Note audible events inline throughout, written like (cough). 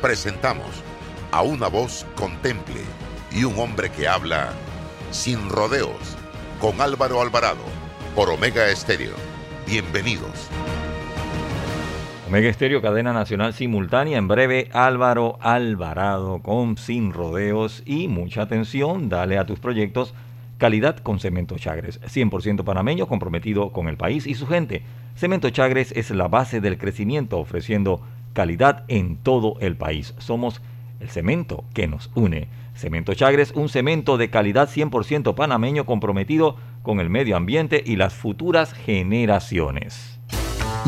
Presentamos a una voz contemple y un hombre que habla sin rodeos con Álvaro Alvarado por Omega Estéreo. Bienvenidos. Omega Estéreo, cadena nacional simultánea. En breve, Álvaro Alvarado con Sin Rodeos y mucha atención. Dale a tus proyectos calidad con Cemento Chagres. 100% panameño comprometido con el país y su gente. Cemento Chagres es la base del crecimiento, ofreciendo calidad en todo el país. Somos el cemento que nos une. Cemento Chagres, un cemento de calidad 100% panameño comprometido con el medio ambiente y las futuras generaciones.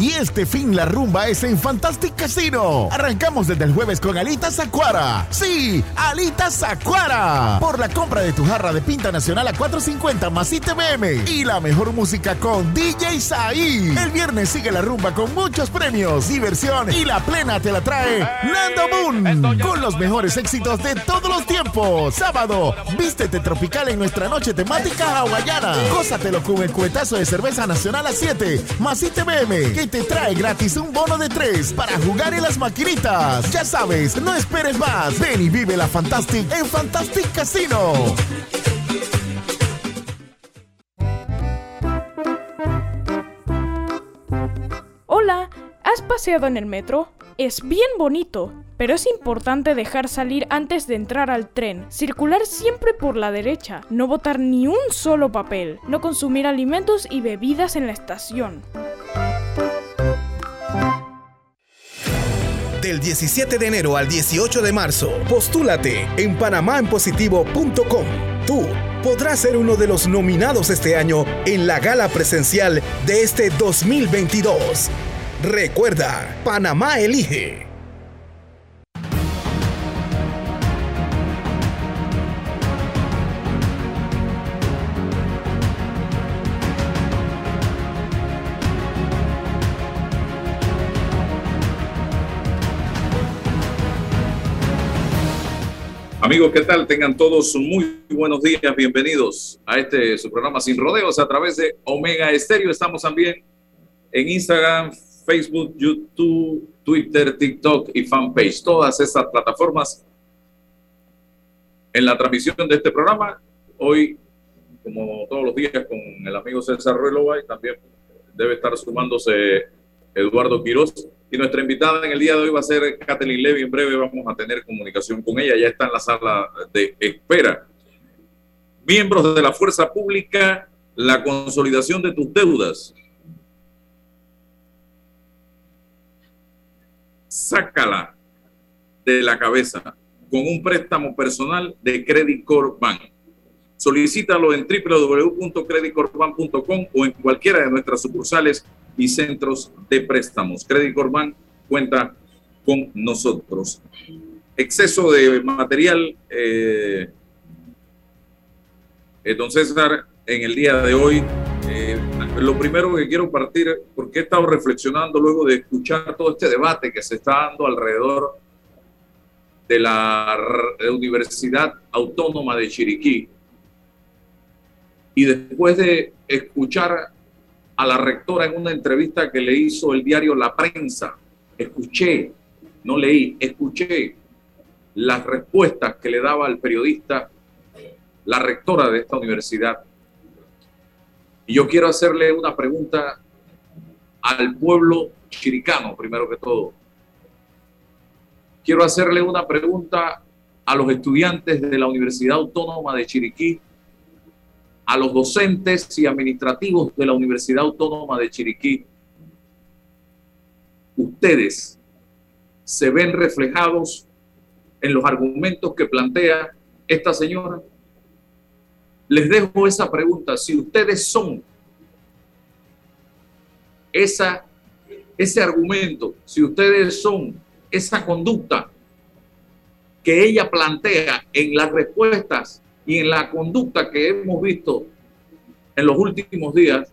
Y este fin la rumba es en Fantastic Casino. Arrancamos desde el jueves con Alitas Acuara. Sí, Alitas Acuara. Por la compra de tu jarra de pinta nacional a 4.50 más ITBM. Y la mejor música con DJ Saí. El viernes sigue la rumba con muchos premios, diversión y la plena te la trae Nando Moon. Con los mejores éxitos de todos los tiempos. Sábado, vístete tropical en nuestra noche temática hawaiana. Gózatelo con el cuetazo de cerveza nacional a 7 más ITBM que te trae gratis un bono de 3 para jugar en las maquinitas. Ya sabes, no esperes más. Ven y vive la Fantastic en Fantastic Casino. Hola, ¿has paseado en el metro? Es bien bonito, pero es importante dejar salir antes de entrar al tren, circular siempre por la derecha, no botar ni un solo papel, no consumir alimentos y bebidas en la estación. Del 17 de enero al 18 de marzo, postúlate en panamaenpositivo.com. Tú podrás ser uno de los nominados este año en la gala presencial de este 2022. Recuerda, Panamá elige. Amigos, ¿qué tal? Tengan todos muy buenos días. Bienvenidos a este su programa Sin Rodeos a través de Omega Estéreo. Estamos también en Instagram, Facebook, YouTube, Twitter, TikTok y fanpage. Todas estas plataformas en la transmisión de este programa. Hoy, como todos los días, con el amigo César Ruelova y también debe estar sumándose Eduardo Quiroz y nuestra invitada en el día de hoy va a ser Kathleen Levy. En breve vamos a tener comunicación con ella. Ya está en la sala de espera. Miembros de la Fuerza Pública, la consolidación de tus deudas. Sácala de la cabeza con un préstamo personal de Credit Corp Bank. Solicítalo en www.creditcorpbank.com o en cualquiera de nuestras sucursales y centros de préstamos. Credit Corban cuenta con nosotros. Exceso de material. Eh, don César, en el día de hoy, eh, lo primero que quiero partir, porque he estado reflexionando luego de escuchar todo este debate que se está dando alrededor de la Universidad Autónoma de Chiriquí, y después de escuchar a la rectora en una entrevista que le hizo el diario La Prensa. Escuché, no leí, escuché las respuestas que le daba al periodista la rectora de esta universidad. Y yo quiero hacerle una pregunta al pueblo chiricano, primero que todo. Quiero hacerle una pregunta a los estudiantes de la Universidad Autónoma de Chiriquí a los docentes y administrativos de la Universidad Autónoma de Chiriquí, ustedes se ven reflejados en los argumentos que plantea esta señora? Les dejo esa pregunta. Si ustedes son esa, ese argumento, si ustedes son esa conducta, que ella plantea en las respuestas y en la conducta que hemos visto en los últimos días,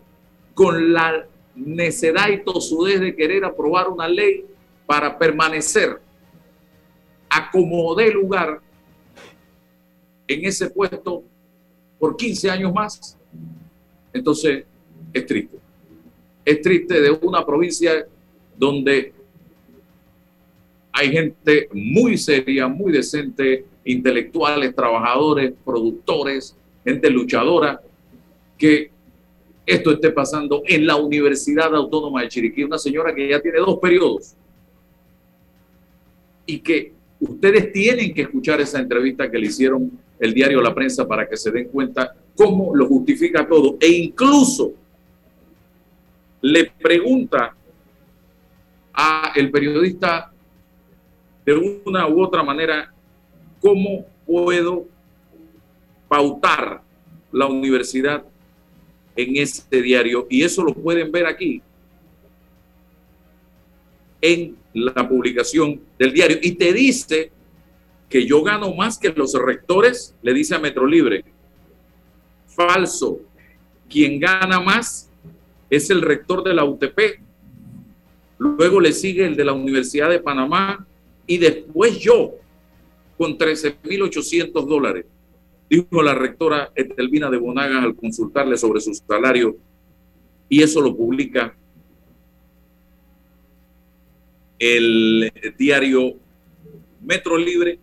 con la necedad y tosudez de querer aprobar una ley para permanecer a como dé lugar en ese puesto por 15 años más, entonces es triste. Es triste de una provincia donde hay gente muy seria, muy decente, intelectuales, trabajadores, productores, gente luchadora, que esto esté pasando en la Universidad Autónoma de Chiriquí, una señora que ya tiene dos periodos y que ustedes tienen que escuchar esa entrevista que le hicieron el diario La Prensa para que se den cuenta cómo lo justifica todo. E incluso le pregunta a el periodista de una u otra manera cómo puedo pautar la universidad en este diario y eso lo pueden ver aquí en la publicación del diario y te dice que yo gano más que los rectores, le dice a Metro Libre. Falso. Quien gana más es el rector de la UTP. Luego le sigue el de la Universidad de Panamá y después yo con 13.800 dólares, dijo la rectora Etelvina de Bonagas al consultarle sobre su salario y eso lo publica el diario Metro Libre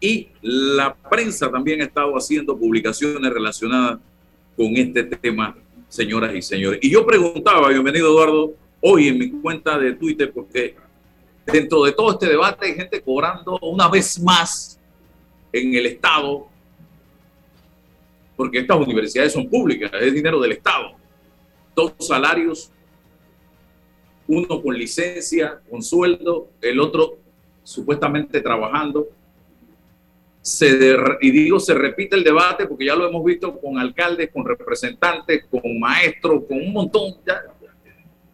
y la prensa también ha estado haciendo publicaciones relacionadas con este tema, señoras y señores. Y yo preguntaba, bienvenido Eduardo, hoy en mi cuenta de Twitter, porque dentro de todo este debate hay gente cobrando una vez más en el Estado, porque estas universidades son públicas, es dinero del Estado. Dos salarios, uno con licencia, con sueldo, el otro supuestamente trabajando se y digo se repite el debate porque ya lo hemos visto con alcaldes, con representantes, con maestros, con un montón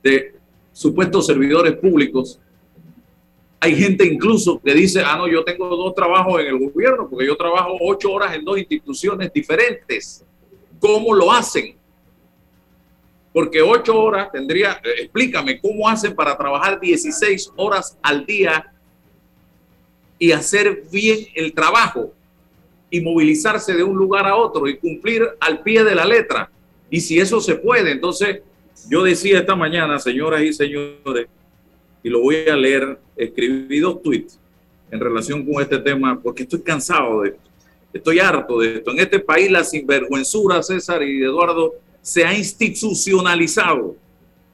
de supuestos servidores públicos. Hay gente incluso que dice, ah, no, yo tengo dos trabajos en el gobierno porque yo trabajo ocho horas en dos instituciones diferentes. ¿Cómo lo hacen? Porque ocho horas tendría, eh, explícame, ¿cómo hacen para trabajar 16 horas al día y hacer bien el trabajo y movilizarse de un lugar a otro y cumplir al pie de la letra. Y si eso se puede, entonces yo decía esta mañana, señoras y señores, y lo voy a leer, escribí dos tweets en relación con este tema porque estoy cansado de esto, estoy harto de esto. En este país la sinvergüenzura, César y Eduardo, se ha institucionalizado.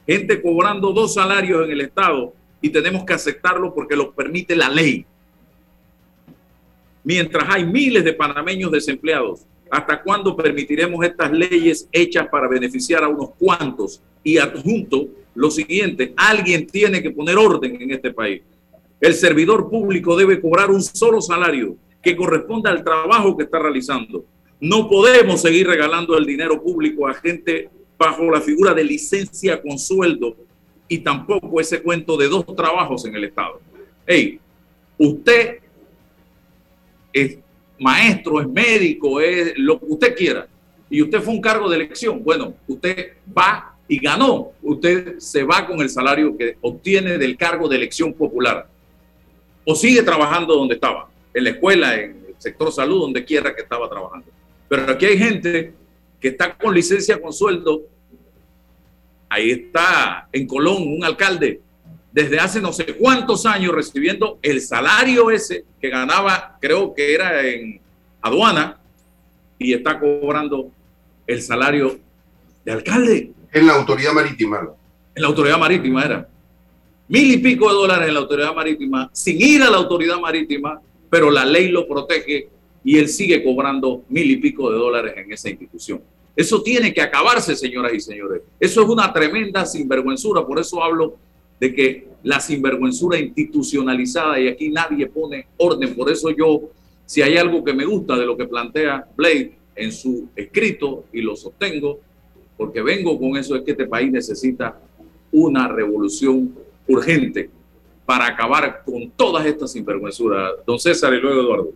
Gente cobrando dos salarios en el Estado y tenemos que aceptarlo porque lo permite la ley mientras hay miles de panameños desempleados. ¿Hasta cuándo permitiremos estas leyes hechas para beneficiar a unos cuantos? Y adjunto lo siguiente, alguien tiene que poner orden en este país. El servidor público debe cobrar un solo salario que corresponda al trabajo que está realizando. No podemos seguir regalando el dinero público a gente bajo la figura de licencia con sueldo y tampoco ese cuento de dos trabajos en el Estado. Hey, usted es maestro, es médico, es lo que usted quiera, y usted fue un cargo de elección, bueno, usted va y ganó, usted se va con el salario que obtiene del cargo de elección popular, o sigue trabajando donde estaba, en la escuela, en el sector salud, donde quiera que estaba trabajando. Pero aquí hay gente que está con licencia con sueldo. Ahí está en Colón un alcalde desde hace no sé cuántos años recibiendo el salario ese que ganaba, creo que era en aduana, y está cobrando el salario de alcalde. En la autoridad marítima. En la autoridad marítima era. Mil y pico de dólares en la autoridad marítima, sin ir a la autoridad marítima, pero la ley lo protege y él sigue cobrando mil y pico de dólares en esa institución. Eso tiene que acabarse, señoras y señores. Eso es una tremenda sinvergüenzura. Por eso hablo de que la sinvergüenzura institucionalizada y aquí nadie pone orden. Por eso yo, si hay algo que me gusta de lo que plantea Blade en su escrito y lo sostengo, porque vengo con eso, es que este país necesita una revolución urgente. para acabar con todas estas sinvergüenzuras. Don César y luego Eduardo.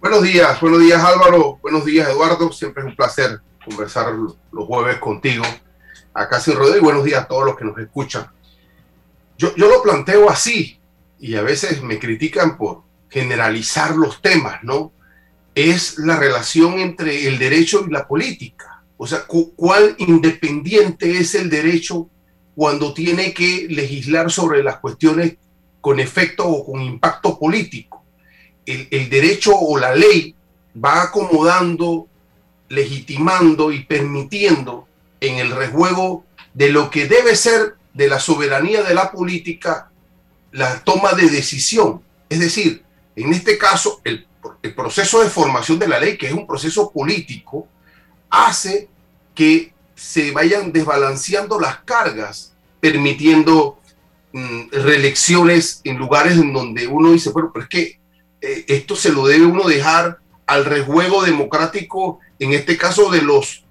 Buenos días, buenos días Álvaro, buenos días Eduardo, siempre es un placer conversar los jueves contigo acá sin rodeo y buenos días a todos los que nos escuchan. Yo, yo lo planteo así y a veces me critican por generalizar los temas, ¿no? Es la relación entre el derecho y la política. O sea, ¿cuál independiente es el derecho cuando tiene que legislar sobre las cuestiones con efecto o con impacto político? El, el derecho o la ley va acomodando, legitimando y permitiendo en el rejuego de lo que debe ser de la soberanía de la política la toma de decisión. Es decir, en este caso, el, proceso de formación de la ley, que es un proceso político, hace que se vayan desbalanceando las cargas, permitiendo mm, reelecciones en lugares en donde uno dice, bueno, pero es que eh, esto se lo debe uno dejar al rejuego democrático, en este caso de los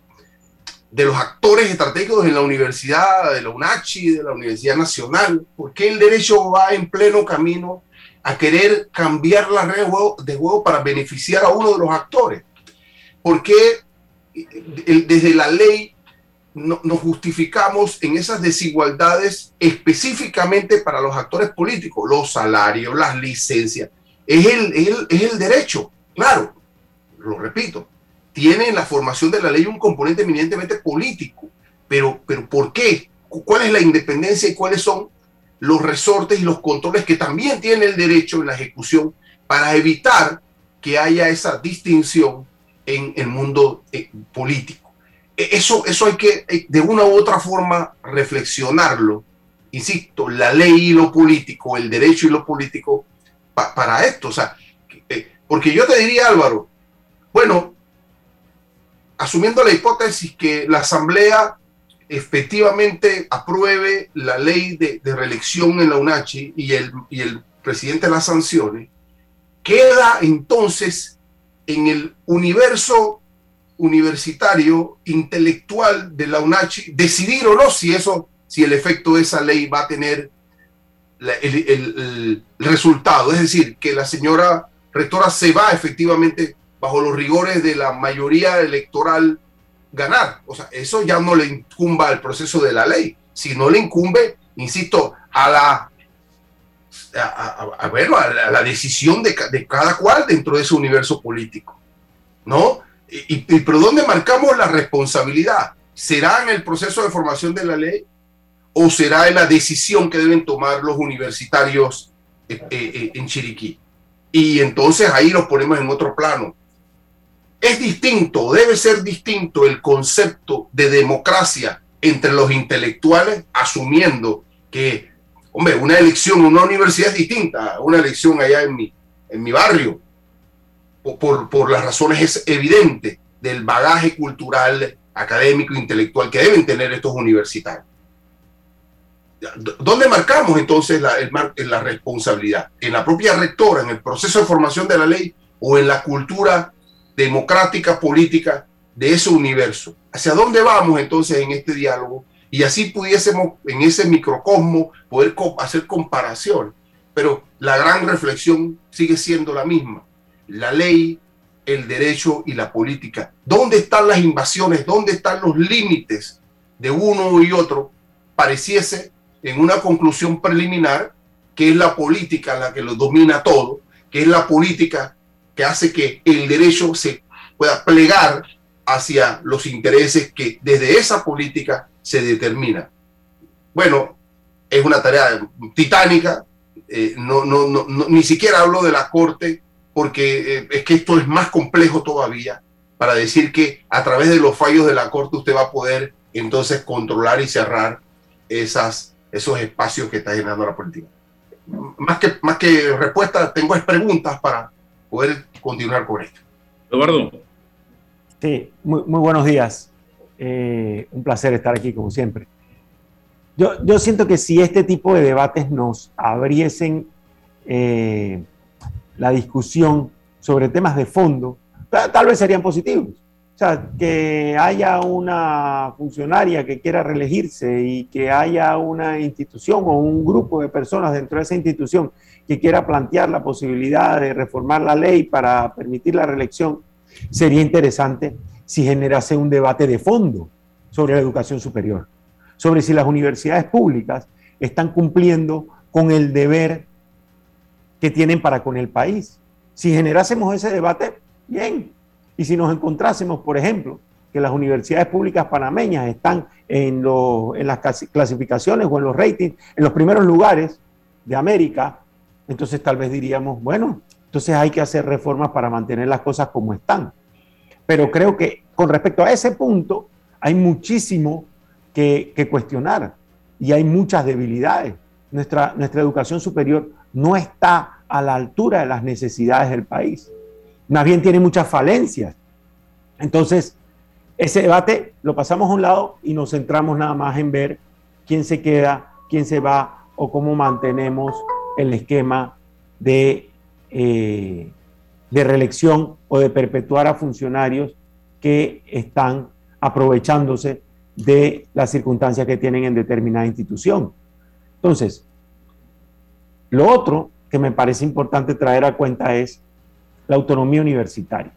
de los actores estratégicos en la universidad, de la UNACHI, de la Universidad Nacional, ¿por qué el derecho va en pleno camino a querer cambiar la red de juego para beneficiar a uno de los actores? ¿Por qué desde la ley nos justificamos en esas desigualdades específicamente para los actores políticos? Los salarios, las licencias. Es el, es el derecho, claro, lo repito, tiene en la formación de la ley un componente eminentemente político. Pero, pero ¿por qué? ¿Cuál es la independencia y cuáles son los resortes y los controles que también tiene el derecho en la ejecución para evitar que haya esa distinción en el mundo eh, político? E, eso, eso hay que eh, de una u otra forma reflexionarlo. Insisto, la ley y lo político, el derecho y lo político para esto. O sea, eh, porque yo te diría, Álvaro, bueno, asumiendo la hipótesis que la Asamblea efectivamente apruebe la ley de, reelección en la UNACHI y el, y el presidente la sancione, queda entonces en el universo universitario, intelectual de la UNACHI, decidir o no si eso, si el efecto de esa ley va a tener el resultado. Es decir, que la señora rectora se va efectivamente bajo los rigores de la mayoría electoral ganar. O sea, eso ya no le incumba al proceso de la ley. Si no le incumbe, insisto, a la, a, a la, decisión de, cada cual dentro de ese universo político. ¿No? Y, y, pero ¿dónde marcamos la responsabilidad? ¿Será en el proceso de formación de la ley o será en la decisión que deben tomar los universitarios eh, eh, eh, en Chiriquí? Y entonces ahí los ponemos en otro plano es distinto, debe ser distinto el concepto de democracia entre los intelectuales, asumiendo que, hombre, una elección una universidad es distinta a una elección allá en mi, en mi barrio, por, por las razones es evidente del bagaje cultural, académico, intelectual que deben tener estos universitarios. ¿Dónde marcamos entonces la, la responsabilidad? ¿En la propia rectora, en el proceso de formación de la ley o en la cultura democrática política de ese universo. ¿Hacia dónde vamos entonces en este diálogo? Y así pudiésemos en ese microcosmo poder hacer comparación. Pero la gran reflexión sigue siendo la misma. La ley, el derecho y la política. ¿Dónde están las invasiones? ¿Dónde están los límites de uno y otro? Pareciese en una conclusión preliminar que es la política la que lo domina todo, que es la política que hace que el derecho se pueda plegar hacia los intereses que desde esa política se determina. Bueno, es una tarea titánica, eh, no, no, no, ni siquiera hablo de la Corte, porque eh, es que esto es más complejo todavía para decir que a través de los fallos de la Corte usted va a poder entonces controlar y cerrar esas, esos espacios que está llenando la política. Más que, más que respuestas, tengo preguntas para poder continuar con esto. Eduardo. Sí, muy, buenos días. Eh, un placer estar aquí como siempre. Yo, siento que si este tipo de debates nos abriesen eh, la discusión sobre temas de fondo, tal, vez serían positivos. sea, que haya una funcionaria que quiera reelegirse y que haya una institución o un grupo de personas dentro de esa institución que quiera plantear la posibilidad de reformar la ley para permitir la reelección, sería interesante si generase un debate de fondo sobre la educación superior, sobre si las universidades públicas están cumpliendo con el deber que tienen para con el país. Si generásemos ese debate, bien, y si nos encontrásemos, por ejemplo, que las universidades públicas panameñas están en, las clasificaciones o en los ratings, en los primeros lugares de América, entonces tal vez diríamos, bueno, entonces hay que hacer reformas para mantener las cosas como están. Pero creo que con respecto a ese punto hay muchísimo que, cuestionar y hay muchas debilidades. Nuestra, nuestra educación superior no está a la altura de las necesidades del país más bien tiene muchas falencias. Entonces, ese debate lo pasamos a un lado y nos centramos nada más en ver quién se queda, quién se va o cómo mantenemos el esquema de, eh, de reelección o de perpetuar a funcionarios que están aprovechándose de las circunstancias que tienen en determinada institución. Entonces, lo otro que me parece importante traer a cuenta es la autonomía universitaria.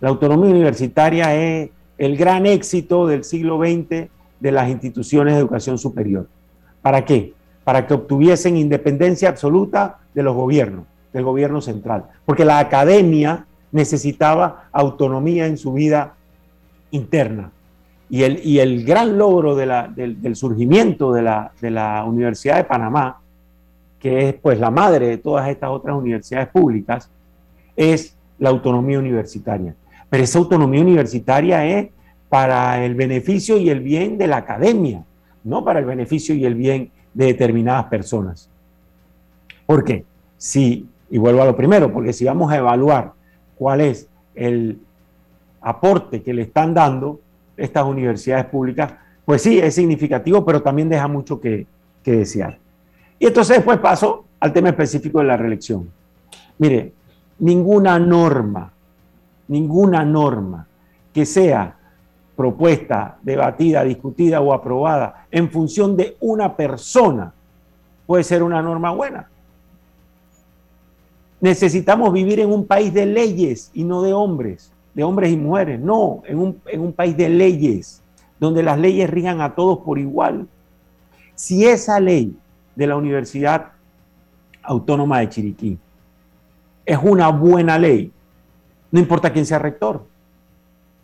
La autonomía universitaria es el gran éxito del siglo XX de las instituciones de educación superior. ¿Para qué? Para que obtuviesen independencia absoluta de los gobiernos, del gobierno central. Porque la academia necesitaba autonomía en su vida interna. Y el, y el gran logro del, surgimiento de la, de la Universidad de Panamá, que es pues la madre de todas estas otras universidades públicas, es la autonomía universitaria. Pero esa autonomía universitaria es para el beneficio y el bien de la academia, no para el beneficio y el bien de determinadas personas. ¿Por qué? Si, y vuelvo a lo primero, porque si vamos a evaluar cuál es el aporte que le están dando estas universidades públicas, pues sí, es significativo, pero también deja mucho que, desear. Y entonces después paso al tema específico de la reelección. Mire, ninguna norma, ninguna norma que sea propuesta, debatida, discutida o aprobada en función de una persona puede ser una norma buena. Necesitamos vivir en un país de leyes y no de hombres, de hombres y mujeres, no, en un, en un país de leyes, donde las leyes rijan a todos por igual. Si esa ley de la Universidad Autónoma de Chiriquí es una buena ley, no importa quién sea rector,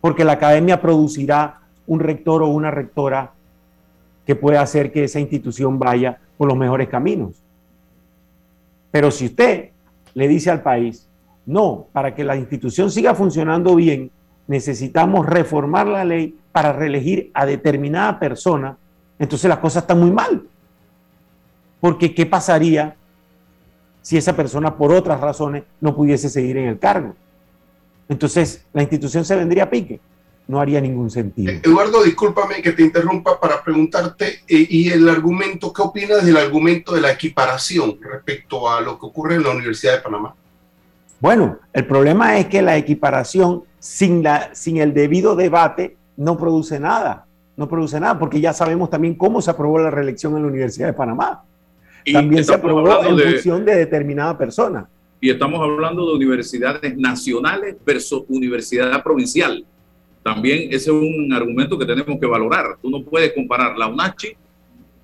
porque la academia producirá un rector o una rectora que pueda hacer que esa institución vaya por los mejores caminos. Pero si usted le dice al país, no, para que la institución siga funcionando bien, necesitamos reformar la ley para reelegir a determinada persona, entonces las cosas están muy mal. Porque ¿qué pasaría si esa persona por otras razones no pudiese seguir en el cargo. Entonces la institución se vendría a pique. No haría ningún sentido. Eh, Eduardo, discúlpame que te interrumpa para preguntarte, eh, y el argumento, ¿qué opinas del argumento de la equiparación respecto a lo que ocurre en la Universidad de Panamá? Bueno, el problema es que la equiparación sin, la, sin el debido debate no produce nada. No produce nada, porque ya sabemos también cómo se aprobó la reelección en la Universidad de Panamá. También se aprobó en función de determinada persona. Y estamos hablando de universidades nacionales versus universidad provincial. También ese es un argumento que tenemos que valorar. Tú no puedes comparar la UNACHI,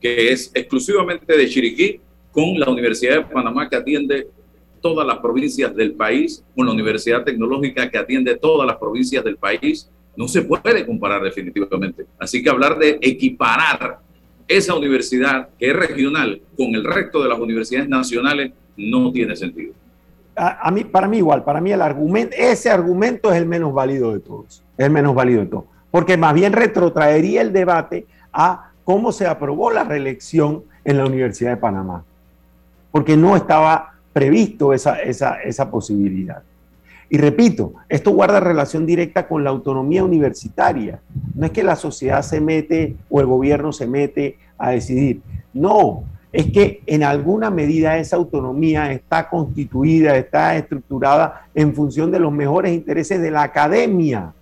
que es exclusivamente de Chiriquí, con la Universidad de Panamá, que atiende todas las provincias del país, con la Universidad Tecnológica, que atiende todas las provincias del país. No se puede comparar definitivamente. Así que hablar de equiparar esa universidad que es regional con el resto de las universidades nacionales no tiene sentido. A, mí, para mí igual, para mí el argumento, ese argumento es el menos válido de todos, el menos válido de todos, porque más bien retrotraería el debate a cómo se aprobó la reelección en la Universidad de Panamá, porque no estaba previsto esa, esa, esa posibilidad. Y repito, esto guarda relación directa con la autonomía universitaria. No es que la sociedad se mete o el gobierno se mete a decidir. No, es que en alguna medida esa autonomía está constituida, está estructurada en función de los mejores intereses de la academia.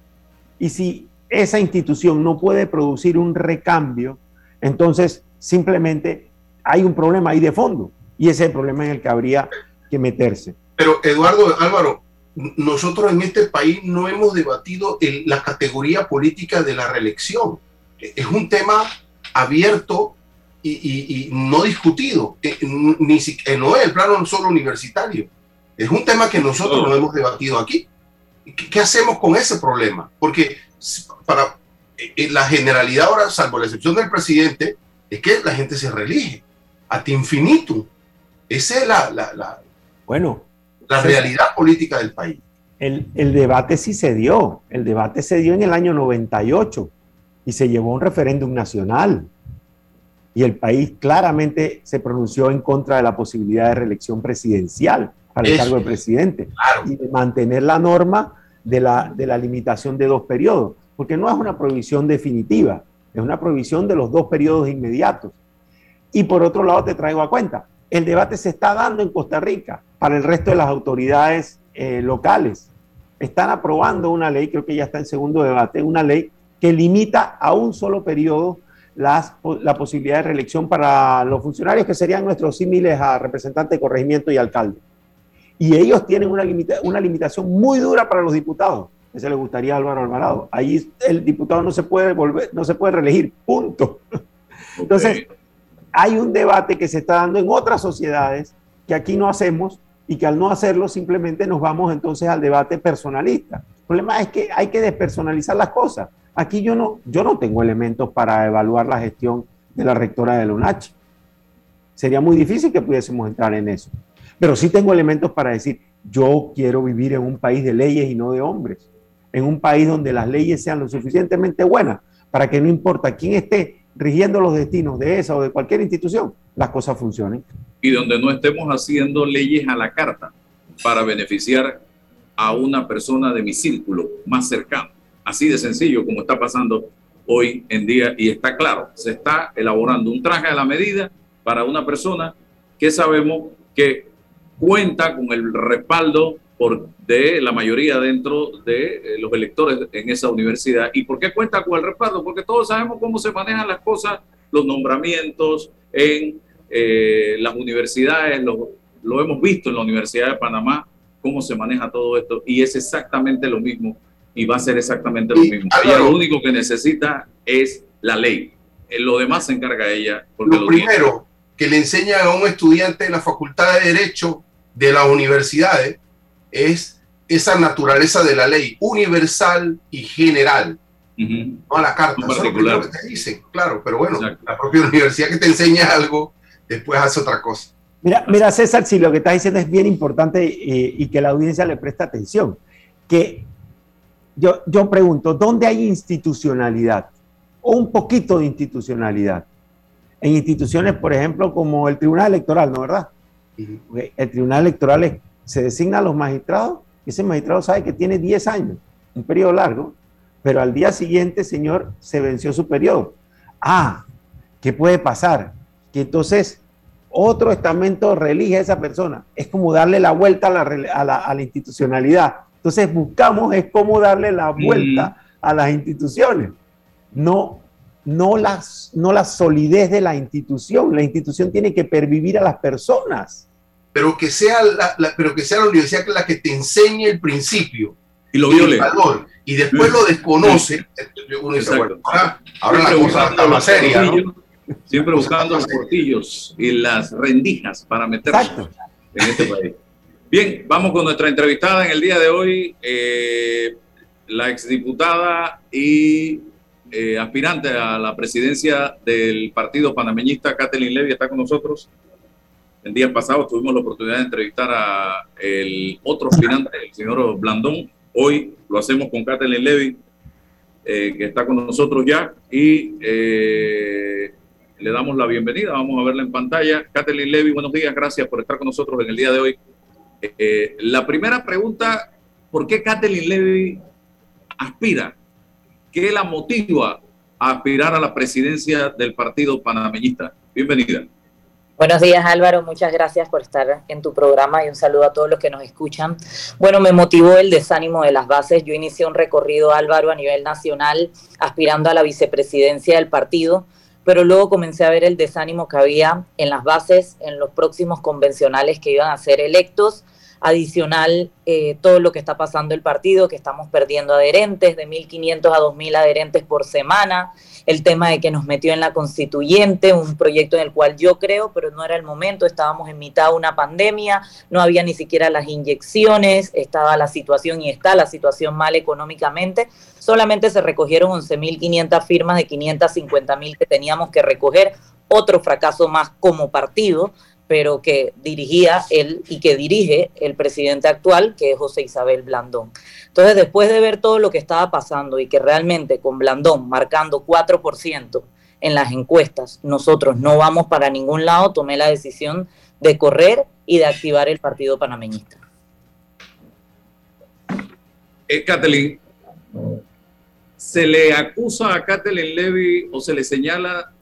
Y si esa institución no puede producir un recambio, entonces simplemente hay un problema ahí de fondo. Y ese es el problema en el que habría que meterse. Pero Eduardo Álvaro, nosotros en este país no hemos debatido la categoría política de la reelección. Es un tema abierto y, no discutido, eh, ni eh, no es el plano solo universitario. Es un tema que nosotros no hemos debatido aquí. ¿Qué, hacemos con ese problema? Porque para eh, la generalidad ahora, salvo la excepción del presidente, es que la gente se reelige hasta infinito. Esa es la, la, bueno, la realidad política del país. El, el, debate sí se dio. El debate se dio en el año 98 y se llevó a un referéndum nacional. Y el país claramente se pronunció en contra de la posibilidad de reelección presidencial para el cargo de presidente y de mantener la norma de la, de la limitación de dos periodos, porque no es una prohibición definitiva, es una prohibición de los dos periodos inmediatos. Y por otro lado, te traigo a cuenta, el debate se está dando en Costa Rica para el resto de las autoridades eh, locales. Están aprobando una ley, creo que ya está en segundo debate, una ley que limita a un solo periodo las, la posibilidad de reelección para los funcionarios que serían nuestros símiles a representantes de corregimiento y alcalde. Y ellos tienen una, una limitación muy dura para los diputados. Eso le gustaría a Álvaro Alvarado. Ahí el diputado no se puede volver, no se puede reelegir, punto. Entonces, hay un debate que se está dando en otras sociedades que aquí no hacemos y que al no hacerlo simplemente nos vamos entonces al debate personalista. El problema es que hay que despersonalizar las cosas. Aquí yo no, yo no tengo elementos para evaluar la gestión de la rectora de la UNACH. Sería muy difícil que pudiésemos entrar en eso. Pero sí tengo elementos para decir, yo quiero vivir en un país de leyes y no de hombres. En un país donde las leyes sean lo suficientemente buenas para que no importa quién esté rigiendo los destinos de esa o de cualquier institución, las cosas funcionen. Y donde no estemos haciendo leyes a la carta para beneficiar a una persona de mi círculo más cercano. Así de sencillo como está pasando hoy en día y está claro, se está elaborando un traje a la medida para una persona que sabemos que cuenta con el respaldo por, de la mayoría dentro de eh, los electores en esa universidad. ¿Y por qué cuenta con el respaldo? Porque todos sabemos cómo se manejan las cosas, los nombramientos en eh, las universidades, lo, lo hemos visto en la Universidad de Panamá, cómo se maneja todo esto, y es exactamente lo mismo, y va a ser exactamente lo mismo. Ella lo único que necesita es la ley. En lo demás se encarga ella. Porque lo primero que le enseña a un estudiante en la Facultad de Derecho de las universidades es esa naturaleza de la ley universal y general. No a la carta, eso es lo que te dicen, claro, pero bueno, la propia universidad que te enseña algo, después hace otra cosa. Mira, mira César, si lo que estás diciendo es bien importante eh, y que la audiencia le presta atención, que yo, yo pregunto, ¿dónde hay institucionalidad? O un poquito de institucionalidad. En instituciones, por ejemplo, como el Tribunal Electoral, ¿no verdad? El Tribunal Electoral se designa a los magistrados, y ese magistrado sabe que tiene 10 años, un periodo largo, pero al día siguiente, señor, se venció su periodo. Ah, ¿qué puede pasar? Que entonces otro estamento relige a esa persona. Es como darle la vuelta a la, institucionalidad. Entonces buscamos es cómo darle la vuelta a las instituciones. No, no, las, no la solidez de la institución. La institución tiene que pervivir a las personas pero que sea la, pero que sea la universidad la que te enseñe el principio y lo viole. valor, y después lo desconoce. ahora, la cosa está más seria. Siempre buscando los portillos y las rendijas para meterse en este país. Bien, vamos con nuestra entrevistada en el día de hoy, eh, la exdiputada y eh, aspirante a la presidencia del partido panameñista, Kathleen Levy, está con nosotros. El día pasado tuvimos la oportunidad de entrevistar a el otro aspirante, el señor Blandón. Hoy lo hacemos con Kathleen Levy, eh, que está con nosotros ya, y eh, le damos la bienvenida. Vamos a verla en pantalla. Kathleen Levy, buenos días, gracias por estar con nosotros en el día de hoy. La primera pregunta, ¿por qué Kathleen Levy aspira? ¿Qué la motiva a aspirar a la presidencia del partido panameñista? Bienvenida. Buenos días Álvaro, muchas gracias por estar en tu programa y un saludo a todos los que nos escuchan. Bueno, me motivó el desánimo de las bases. Yo inicié un recorrido Álvaro a nivel nacional aspirando a la vicepresidencia del partido, pero luego comencé a ver el desánimo que había en las bases, en los próximos convencionales que iban a ser electos adicional eh, todo lo que está pasando el partido, que estamos perdiendo adherentes, de 1.500 a 2.000 adherentes por semana, el tema de que nos metió en la constituyente, un proyecto en el cual yo creo, pero no era el momento, estábamos en mitad de una pandemia, no había ni siquiera las inyecciones, estaba la situación y está la situación mal económicamente, solamente se recogieron 11.500 firmas de 550.000 que teníamos que recoger, otro fracaso más como partido pero que dirigía él y que dirige el presidente actual, que es José Isabel Blandón. Entonces, después de ver todo lo que estaba pasando y que realmente con Blandón marcando 4% en las encuestas, nosotros no vamos para ningún lado, tomé la decisión de correr y de activar el partido panameñista. Eh, ¿se le acusa a Kathleen Levy o se le señala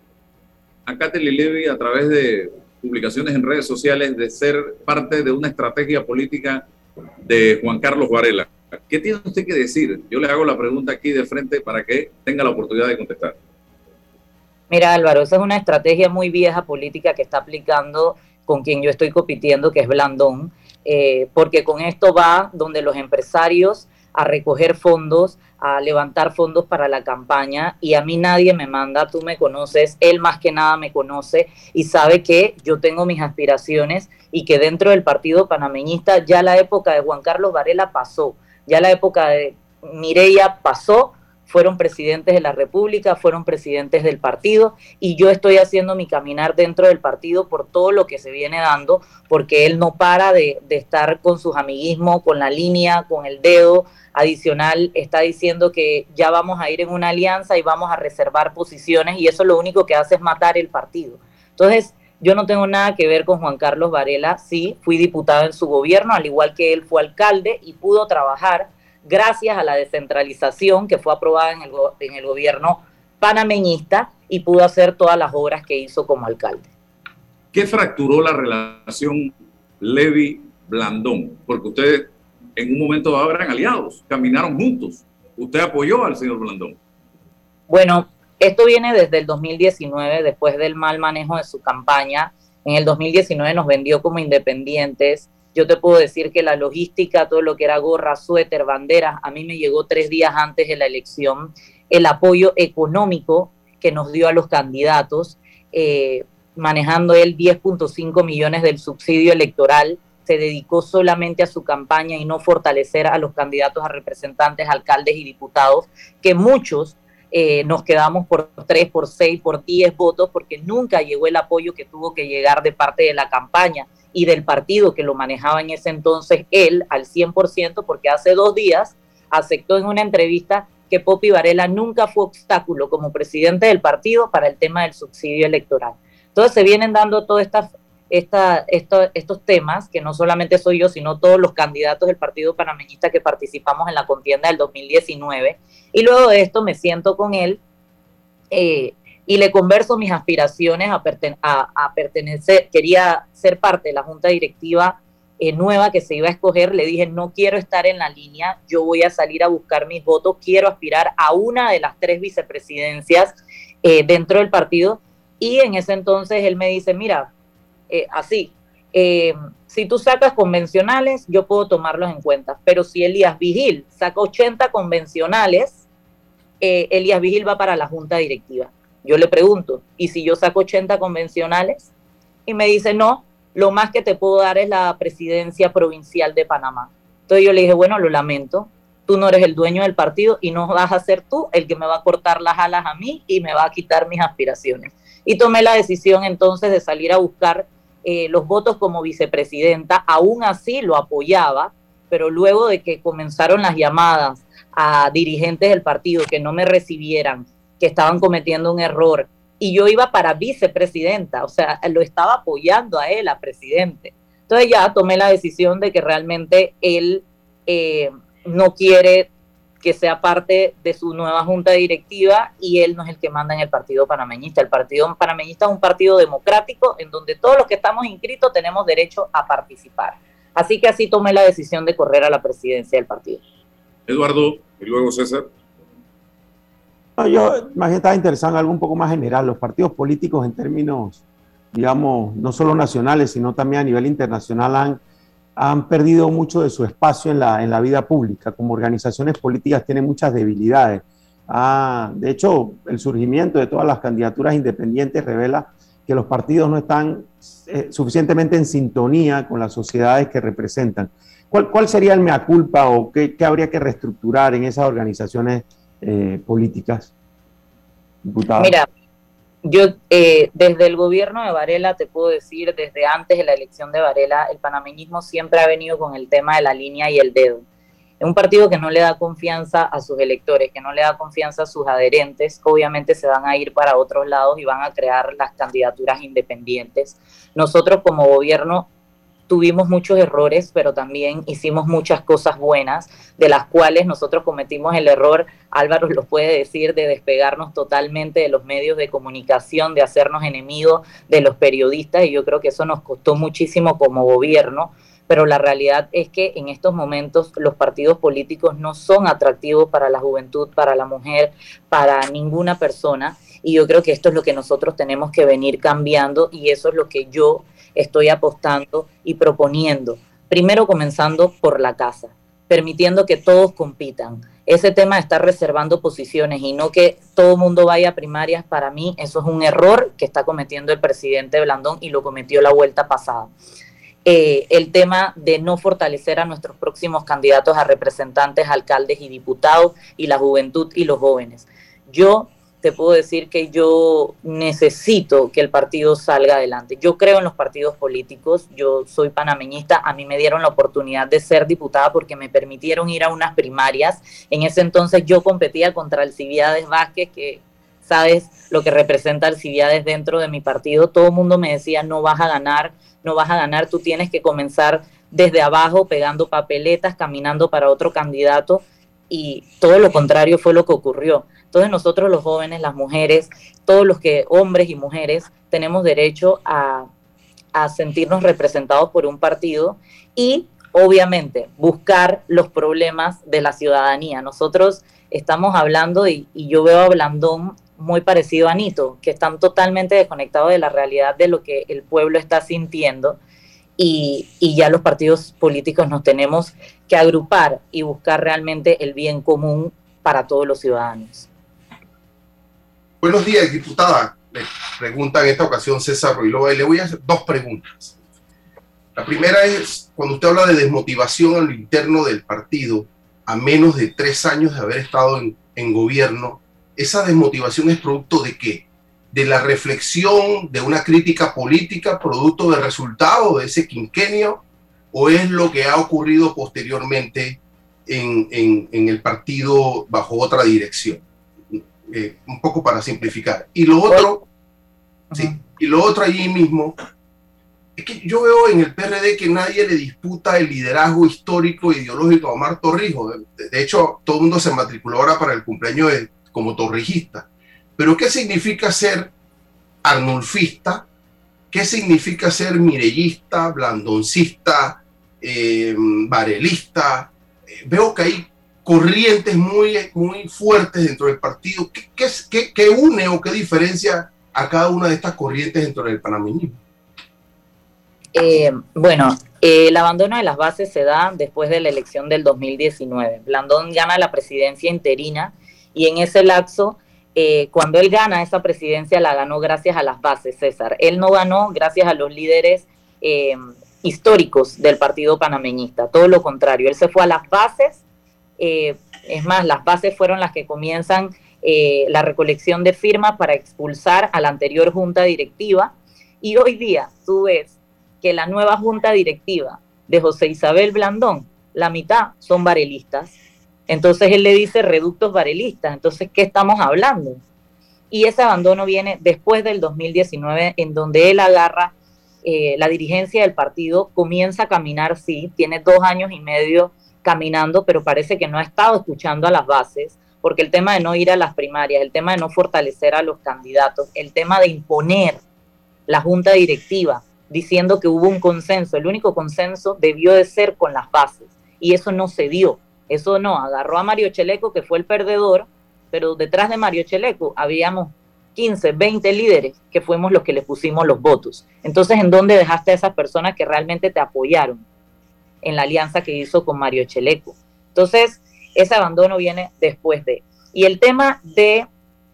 a Kathleen Levy a través de publicaciones en redes sociales de ser parte de una estrategia política de Juan Carlos Varela. ¿Qué tiene usted que decir? Yo le hago la pregunta aquí de frente para que tenga la oportunidad de contestar. Mira Álvaro, esa es una estrategia muy vieja política que está aplicando con quien yo estoy compitiendo, que es Blandón, eh, porque con esto va donde los empresarios a recoger fondos, a levantar fondos para la campaña y a mí nadie me manda, tú me conoces, él más que nada me conoce y sabe que yo tengo mis aspiraciones y que dentro del partido panameñista ya la época de Juan Carlos Varela pasó, ya la época de Mireya pasó, fueron presidentes de la República, fueron presidentes del partido y yo estoy haciendo mi caminar dentro del partido por todo lo que se viene dando, porque él no para de, estar con sus amiguismos, con la línea, con el dedo, adicional está diciendo que ya vamos a ir en una alianza y vamos a reservar posiciones y eso lo único que hace es matar el partido. Entonces, yo no tengo nada que ver con Juan Carlos Varela, sí, fui diputado en su gobierno, al igual que él fue alcalde y pudo trabajar gracias a la descentralización que fue aprobada en el, en el gobierno panameñista y pudo hacer todas las obras que hizo como alcalde. ¿Qué fracturó la relación Levi-Blandón? Porque ustedes en un momento dado eran aliados, caminaron juntos. ¿Usted apoyó al señor Blandón? Bueno, esto viene desde el 2019, después del mal manejo de su campaña. En el 2019 nos vendió como independientes. Yo te puedo decir que la logística, todo lo que era gorra, suéter, banderas, a mí me llegó tres días antes de la elección. El apoyo económico que nos dio a los candidatos, eh, manejando él 10.5 millones del subsidio electoral se dedicó solamente a su campaña y no fortalecer a los candidatos a representantes, alcaldes y diputados, que muchos eh, nos quedamos por tres, por seis, por diez votos, porque nunca llegó el apoyo que tuvo que llegar de parte de la campaña y del partido que lo manejaba en ese entonces él al 100%, porque hace dos días aceptó en una entrevista que Popi Varela nunca fue obstáculo como presidente del partido para el tema del subsidio electoral. Entonces se vienen dando todas estas esta, estos temas, que no solamente soy yo, sino todos los candidatos del Partido Panameñista que participamos en la contienda del 2019. Y luego de esto me siento con él eh, y le converso mis aspiraciones a, a, pertenecer, quería ser parte de la junta directiva eh, nueva que se iba a escoger, le dije, no quiero estar en la línea, yo voy a salir a buscar mis votos, quiero aspirar a una de las tres vicepresidencias eh, dentro del partido. Y en ese entonces él me dice, mira, eh, así. Eh, si tú sacas convencionales, yo puedo tomarlos en cuenta, pero si Elías Vigil saca 80 convencionales, eh, Elías Vigil va para la junta directiva. Yo le pregunto, ¿y si yo saco 80 convencionales? Y me dice, no, lo más que te puedo dar es la presidencia provincial de Panamá. Entonces yo le dije, bueno, lo lamento, tú no eres el dueño del partido y no vas a ser tú el que me va a cortar las alas a mí y me va a quitar mis aspiraciones. Y tomé la decisión entonces de salir a buscar eh, los votos como vicepresidenta, aún así lo apoyaba, pero luego de que comenzaron las llamadas a dirigentes del partido que no me recibieran, que estaban cometiendo un error, y yo iba para vicepresidenta, o sea, lo estaba apoyando a él, a presidente. Entonces ya tomé la decisión de que realmente él eh, no quiere que sea parte de su nueva junta directiva y él no es el que manda en el partido panameñista. El partido panameñista es un partido democrático en donde todos los que estamos inscritos tenemos derecho a participar. Así que así tomé la decisión de correr a la presidencia del partido. Eduardo, y luego César. Yo más estaba interesado algo un poco más general. Los partidos políticos en términos, digamos, no solo nacionales, sino también a nivel internacional han han perdido mucho de su espacio en la, en la vida pública. Como organizaciones políticas tienen muchas debilidades. Ah, de hecho, el surgimiento de todas las candidaturas independientes revela que los partidos no están eh, suficientemente en sintonía con las sociedades que representan. ¿Cuál, cuál sería el mea culpa o qué, qué, habría que reestructurar en esas organizaciones eh, políticas? Diputados. Mira, yo eh, desde el gobierno de Varela te puedo decir, desde antes de la elección de Varela, el panameñismo siempre ha venido con el tema de la línea y el dedo. Es un partido que no le da confianza a sus electores, que no le da confianza a sus adherentes, obviamente se van a ir para otros lados y van a crear las candidaturas independientes. Nosotros como gobierno tuvimos muchos errores, pero también hicimos muchas cosas buenas, de las cuales nosotros cometimos el error, Álvaro lo puede decir, de despegarnos totalmente de los medios de comunicación, de hacernos enemigos de los periodistas, y yo creo que eso nos costó muchísimo como gobierno, pero la realidad es que en estos momentos los partidos políticos no son atractivos para la juventud, para la mujer, para ninguna persona, y yo creo que esto es lo que nosotros tenemos que venir cambiando, y eso es lo que yo estoy apostando y proponiendo. Primero comenzando por la casa, permitiendo que todos compitan. Ese tema de estar reservando posiciones y no que todo el mundo vaya a primarias, para mí eso es un error que está cometiendo el presidente Blandón y lo cometió la vuelta pasada. Eh, el tema de no fortalecer a nuestros próximos candidatos a representantes, alcaldes y diputados y la juventud y los jóvenes. Yo te puedo decir que yo necesito que el partido salga adelante. Yo creo en los partidos políticos, yo soy panameñista, a mí me dieron la oportunidad de ser diputada porque me permitieron ir a unas primarias. En ese entonces yo competía contra Alcibiades Vázquez, que sabes lo que representa Alcibiades dentro de mi partido. Todo el mundo me decía, no vas a ganar, no vas a ganar, tú tienes que comenzar desde abajo, pegando papeletas, caminando para otro candidato. Y todo lo contrario fue lo que ocurrió entonces nosotros los jóvenes, las mujeres, todos los que, hombres y mujeres, tenemos derecho a, sentirnos representados por un partido y obviamente buscar los problemas de la ciudadanía. Nosotros estamos hablando y, yo veo a Blandón muy parecido a Nito, que están totalmente desconectados de la realidad de lo que el pueblo está sintiendo y, y, ya los partidos políticos nos tenemos que agrupar y buscar realmente el bien común para todos los ciudadanos. Buenos días, diputada. Le pregunta en esta ocasión César Ruilova y le voy a hacer dos preguntas. La primera es, cuando usted habla de desmotivación al interno del partido, a menos de tres años de haber estado en, gobierno, ¿esa desmotivación es producto de qué? ¿De la reflexión, de una crítica política, producto del resultado de ese quinquenio? ¿O es lo que ha ocurrido posteriormente en, en, en el partido bajo otra dirección? Eh, un poco para simplificar. Y lo otro, sí, y lo otro allí mismo, es que yo veo en el PRD que nadie le disputa el liderazgo histórico e ideológico a Omar Torrijos. De, hecho, todo el mundo se matriculó ahora para el cumpleaños de, como torrijista. Pero ¿qué significa ser arnulfista? ¿Qué significa ser mirellista, blandoncista, eh, varelista? Eh, veo que hay corrientes muy, muy fuertes dentro del partido. ¿Qué, qué, qué, une o qué diferencia a cada una de estas corrientes dentro del panameñismo? Eh, bueno, eh, el abandono de las bases se da después de la elección del 2019. Blandón gana la presidencia interina y en ese lapso, eh, cuando él gana esa presidencia, la ganó gracias a las bases, César. Él no ganó gracias a los líderes históricos del partido panameñista, todo lo contrario, él se fue a las bases eh, es más, las bases fueron las que comienzan eh, la recolección de firmas para expulsar a la anterior junta directiva. Y hoy día tú ves que la nueva junta directiva de José Isabel Blandón, la mitad son varelistas. Entonces él le dice reductos varelistas. Entonces, ¿qué estamos hablando? Y ese abandono viene después del 2019, en donde él agarra eh, la dirigencia del partido, comienza a caminar, sí, tiene dos años y medio caminando, pero parece que no ha estado escuchando a las bases, porque el tema de no ir a las primarias, el tema de no fortalecer a los candidatos, el tema de imponer la junta directiva diciendo que hubo un consenso, el único consenso debió de ser con las bases, y eso no se dio, eso no, agarró a Mario Cheleco, que fue el perdedor, pero detrás de Mario Cheleco habíamos 15, 20 líderes que fuimos los que le pusimos los votos. Entonces, ¿en dónde dejaste a esas personas que realmente te apoyaron? En la alianza que hizo con Mario Cheleco. Entonces, ese abandono viene después de. Y el tema de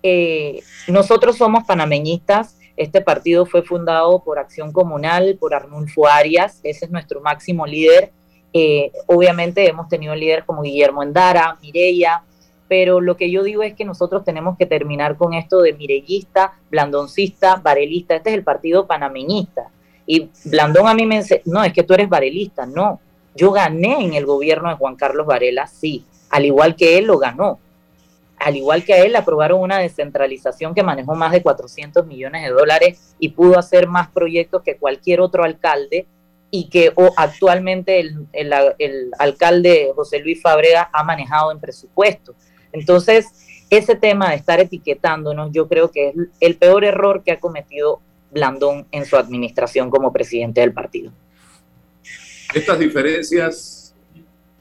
eh, nosotros somos panameñistas, este partido fue fundado por Acción Comunal, por Arnulfo Arias, ese es nuestro máximo líder. Eh, obviamente hemos tenido líderes como Guillermo Endara, Mireya, pero lo que yo digo es que nosotros tenemos que terminar con esto de mirellista, blandoncista, varelista. Este es el partido panameñista. Y Blandón a mí me dice, no, es que tú eres varelista. No, yo gané en el gobierno de Juan Carlos Varela, sí, al igual que él lo ganó. Al igual que a él, aprobaron una descentralización que manejó más de 400 millones de dólares y pudo hacer más proyectos que cualquier otro alcalde y que actualmente el, el alcalde José Luis Fabrega ha manejado en presupuesto. Entonces, ese tema de estar etiquetándonos, yo creo que es el peor error que ha cometido Blandón en su administración como presidente del partido. Estas diferencias,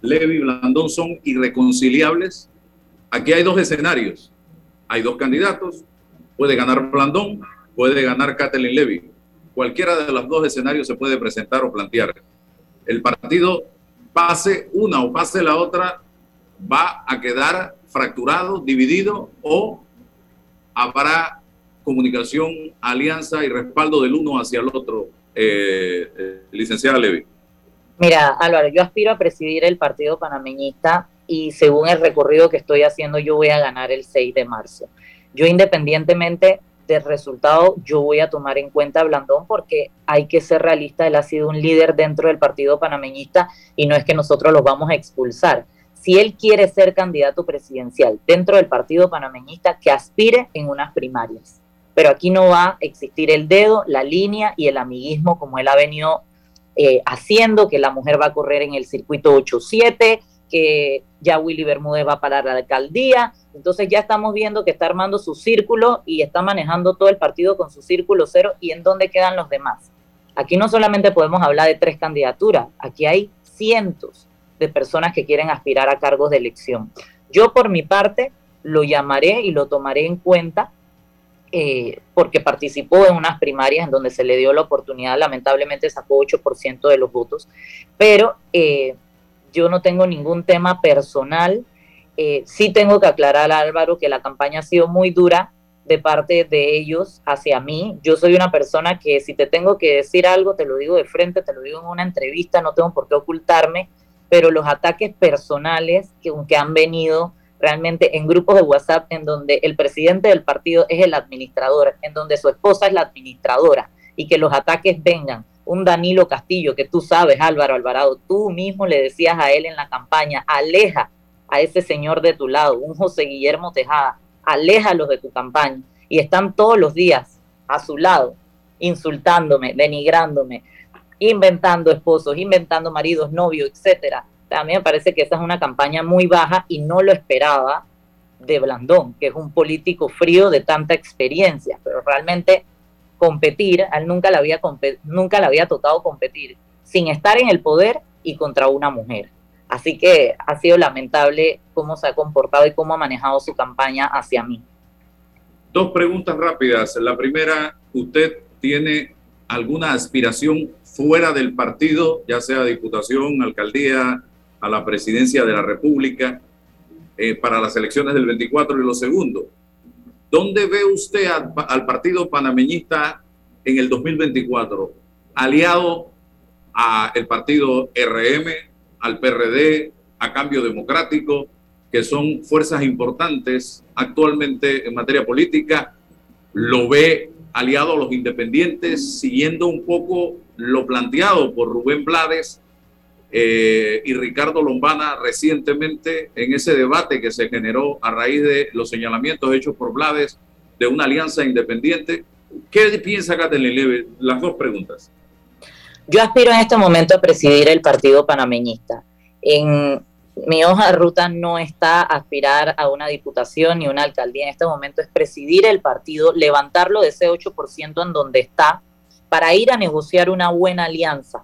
Levi y Blandón, son irreconciliables. Aquí hay dos escenarios. Hay dos candidatos. Puede ganar Blandón, puede ganar Kathleen Levy. Cualquiera de los dos escenarios se puede presentar o plantear. El partido pase una o pase la otra, va a quedar fracturado, dividido o habrá comunicación, alianza y respaldo del uno hacia el otro, eh, eh, licenciada Levy? Mira, Álvaro, yo aspiro a presidir el Partido Panameñista y según el recorrido que estoy haciendo, yo voy a ganar el 6 de marzo. Yo independientemente del resultado, yo voy a tomar en cuenta a Blandón porque hay que ser realista, él ha sido un líder dentro del Partido Panameñista y no es que nosotros los vamos a expulsar si él quiere ser candidato presidencial dentro del partido panameñista, que aspire en unas primarias. Pero aquí no va a existir el dedo, la línea y el amiguismo como él ha venido eh, haciendo, que la mujer va a correr en el circuito 8-7, que ya Willy Bermúdez va a parar la alcaldía. Entonces ya estamos viendo que está armando su círculo y está manejando todo el partido con su círculo cero y en dónde quedan los demás. Aquí no solamente podemos hablar de tres candidaturas, aquí hay cientos de personas que quieren aspirar a cargos de elección. Yo por mi parte lo llamaré y lo tomaré en cuenta eh, porque participó en unas primarias en donde se le dio la oportunidad, lamentablemente sacó 8% de los votos, pero eh, yo no tengo ningún tema personal. Eh, sí tengo que aclarar Álvaro que la campaña ha sido muy dura de parte de ellos hacia mí. Yo soy una persona que si te tengo que decir algo, te lo digo de frente, te lo digo en una entrevista, no tengo por qué ocultarme pero los ataques personales que, que han venido realmente en grupos de WhatsApp en donde el presidente del partido es el administrador, en donde su esposa es la administradora y que los ataques vengan. Un Danilo Castillo, que tú sabes, Álvaro Alvarado, tú mismo le decías a él en la campaña, aleja a ese señor de tu lado, un José Guillermo Tejada, aléjalos de tu campaña. Y están todos los días a su lado, insultándome, denigrándome, inventando esposos, inventando maridos, novios, etcétera. A mí me parece que esa es una campaña muy baja y no lo esperaba de Blandón, que es un político frío de tanta experiencia, pero realmente competir, él nunca le había, nunca le había tocado competir sin estar en el poder y contra una mujer. Así que ha sido lamentable cómo se ha comportado y cómo ha manejado su campaña hacia mí. Dos preguntas rápidas. La primera, ¿usted tiene alguna aspiración fuera del partido, ya sea diputación, alcaldía, a la presidencia de la República, eh, para las elecciones del 24 y lo segundo. ¿Dónde ve usted al partido panameñista en el 2024? Aliado al partido RM, al PRD, a Cambio Democrático, que son fuerzas importantes actualmente en materia política. ¿Lo ve aliado a los independientes, siguiendo un poco lo planteado por Rubén Blades eh, y Ricardo Lombana recientemente en ese debate que se generó a raíz de los señalamientos hechos por Blades de una alianza independiente. ¿Qué piensa Kathleen Leve? Las dos preguntas. Yo aspiro en este momento a presidir el partido panameñista. En mi hoja de ruta no está aspirar a una diputación ni una alcaldía en este momento, es presidir el partido, levantarlo de ese 8% en donde está para ir a negociar una buena alianza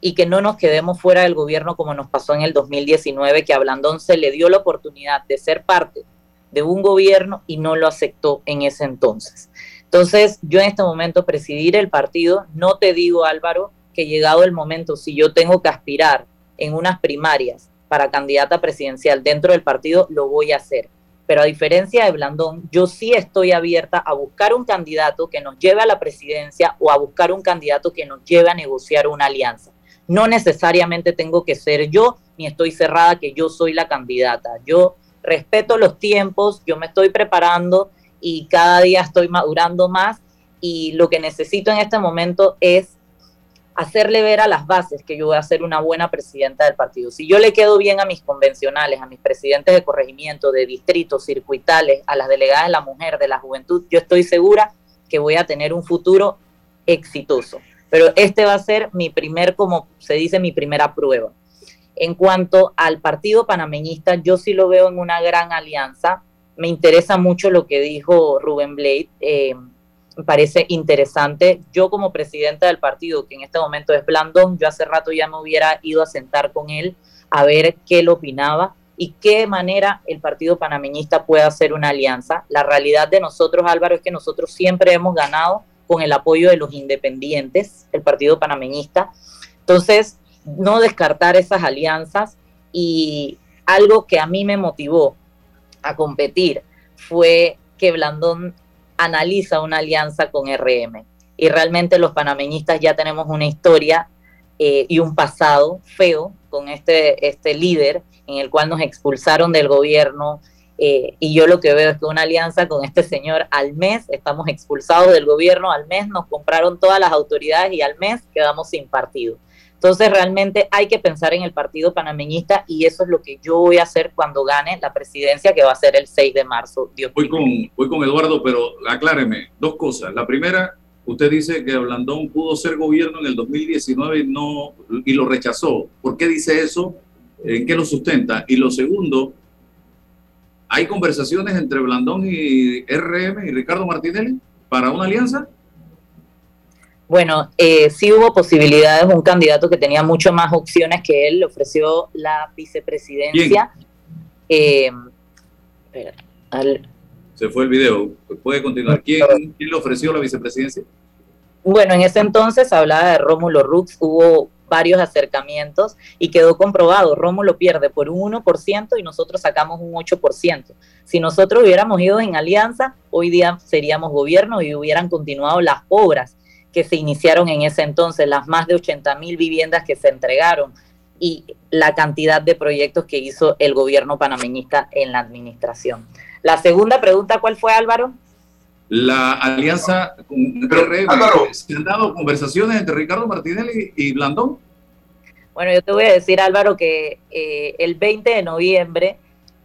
y que no nos quedemos fuera del gobierno como nos pasó en el 2019, que a Blandón se le dio la oportunidad de ser parte de un gobierno y no lo aceptó en ese entonces. Entonces, yo en este momento presidir el partido, no te digo Álvaro, que llegado el momento, si yo tengo que aspirar en unas primarias para candidata presidencial dentro del partido, lo voy a hacer. Pero a diferencia de Blandón, yo sí estoy abierta a buscar un candidato que nos lleve a la presidencia o a buscar un candidato que nos lleve a negociar una alianza. No necesariamente tengo que ser yo, ni estoy cerrada que yo soy la candidata. Yo respeto los tiempos, yo me estoy preparando y cada día estoy madurando más y lo que necesito en este momento es hacerle ver a las bases que yo voy a ser una buena presidenta del partido. Si yo le quedo bien a mis convencionales, a mis presidentes de corregimiento, de distritos, circuitales, a las delegadas de la mujer, de la juventud, yo estoy segura que voy a tener un futuro exitoso. Pero este va a ser mi primer, como se dice, mi primera prueba. En cuanto al partido panameñista, yo sí lo veo en una gran alianza. Me interesa mucho lo que dijo Rubén Blade. Eh, me parece interesante. Yo como presidenta del partido, que en este momento es Blandón, yo hace rato ya me hubiera ido a sentar con él a ver qué él opinaba y qué manera el partido panameñista puede hacer una alianza. La realidad de nosotros, Álvaro, es que nosotros siempre hemos ganado con el apoyo de los independientes, el partido panameñista. Entonces, no descartar esas alianzas y algo que a mí me motivó a competir fue que Blandón analiza una alianza con RM. Y realmente los panameñistas ya tenemos una historia eh, y un pasado feo con este, este líder en el cual nos expulsaron del gobierno. Eh, y yo lo que veo es que una alianza con este señor al mes estamos expulsados del gobierno, al mes nos compraron todas las autoridades y al mes quedamos sin partido. Entonces realmente hay que pensar en el partido panameñista y eso es lo que yo voy a hacer cuando gane la presidencia que va a ser el 6 de marzo. Dios voy, con, voy con Eduardo, pero acláreme dos cosas. La primera, usted dice que Blandón pudo ser gobierno en el 2019 y, no, y lo rechazó. ¿Por qué dice eso? ¿En qué lo sustenta? Y lo segundo, ¿hay conversaciones entre Blandón y RM y Ricardo Martinelli para una alianza? Bueno, eh, sí hubo posibilidades, un candidato que tenía mucho más opciones que él, le ofreció la vicepresidencia. Eh, Se fue el video, puede continuar. ¿Quién, ¿Quién, le ofreció la vicepresidencia? Bueno, en ese entonces hablaba de Rómulo Rux, hubo varios acercamientos y quedó comprobado, Rómulo pierde por un 1% y nosotros sacamos un 8%. Si nosotros hubiéramos ido en alianza, hoy día seríamos gobierno y hubieran continuado las obras que se iniciaron en ese entonces, las más de 80 mil viviendas que se entregaron y la cantidad de proyectos que hizo el gobierno panameñista en la administración. La segunda pregunta, ¿cuál fue Álvaro? La alianza con ¿se han dado conversaciones entre Ricardo Martinelli y Blandón? Bueno, yo te voy a decir, Álvaro, que eh, el 20 de noviembre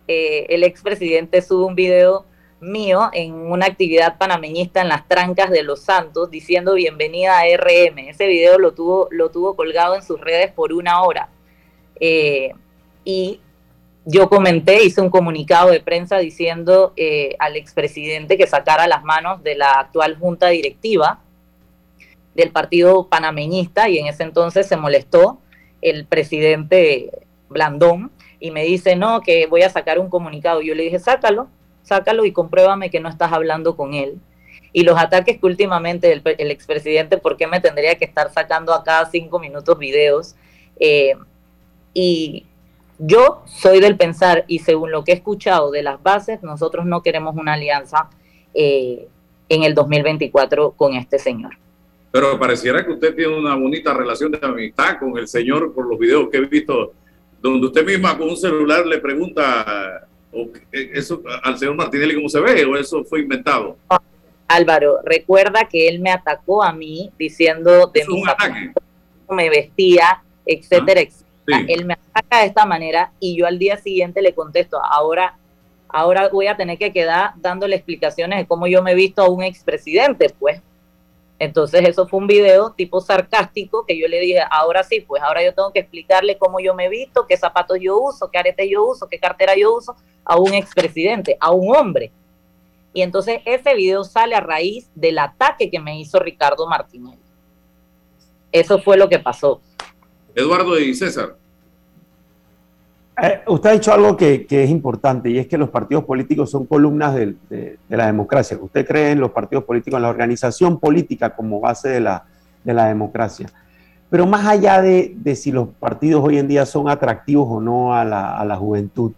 eh, el expresidente sube un video mío en una actividad panameñista en las trancas de Los Santos diciendo bienvenida a RM. Ese video lo tuvo, lo tuvo colgado en sus redes por una hora. Eh, y yo comenté, hice un comunicado de prensa diciendo eh, al expresidente que sacara las manos de la actual junta directiva del partido panameñista y en ese entonces se molestó el presidente Blandón y me dice, no, que voy a sacar un comunicado. Yo le dije, sácalo, sácalo y compruébame que no estás hablando con él. Y los ataques que últimamente el, expresidente, ¿por qué me tendría que estar sacando a cada cinco minutos videos? Eh, y yo soy del pensar, y según lo que he escuchado de las bases, nosotros no queremos una alianza eh, en el 2024 con este señor. Pero pareciera que usted tiene una bonita relación de amistad con el señor por los videos que he visto, donde usted misma con un celular le pregunta eso al señor Martinelli cómo se ve o eso fue inventado? Álvaro, recuerda que él me atacó a mí diciendo de mi me vestía, etcétera, ah, etcétera. Él me ataca de esta manera y yo al día siguiente le contesto, ahora, ahora voy a tener que quedar dándole explicaciones de cómo yo me he visto a un expresidente, pues. Entonces eso fue un video tipo sarcástico que yo le dije, ahora sí, pues ahora yo tengo que explicarle cómo yo me visto, qué zapatos yo uso, qué aretes yo uso, qué cartera yo uso a un expresidente, a un hombre. Y entonces ese video sale a raíz del ataque que me hizo Ricardo Martínez. Eso fue lo que pasó. Eduardo y César. Eh, usted ha dicho algo que, es importante y es que los partidos políticos son columnas de, la democracia. Usted cree en los partidos políticos, en la organización política como base de la, democracia. Pero más allá de, si los partidos hoy en día son atractivos o no a la, juventud,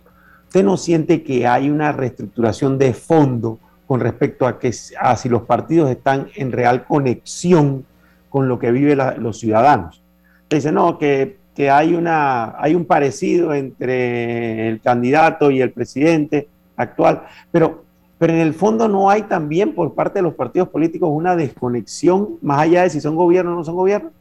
¿usted no siente que hay una reestructuración de fondo con respecto a, que, a si los partidos están en real conexión con lo que viven los ciudadanos? Dice, no, que que hay, una, hay un parecido entre el candidato y el presidente actual, pero, pero en el fondo no hay también por parte de los partidos políticos una desconexión más allá de si son gobierno o no son gobierno.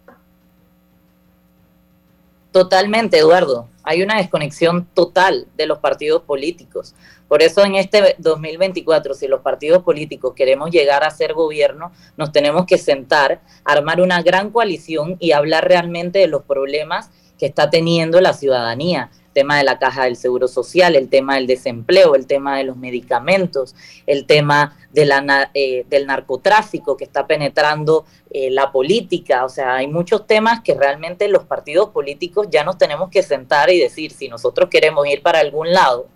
Totalmente, Eduardo. Hay una desconexión total de los partidos políticos. Por eso en este 2024, si los partidos políticos queremos llegar a ser gobierno, nos tenemos que sentar, armar una gran coalición y hablar realmente de los problemas que está teniendo la ciudadanía. El tema de la caja del seguro social, el tema del desempleo, el tema de los medicamentos, el tema de la, eh, del narcotráfico que está penetrando eh, la política. O sea, hay muchos temas que realmente los partidos políticos ya nos tenemos que sentar y decir, si nosotros queremos ir para algún lado,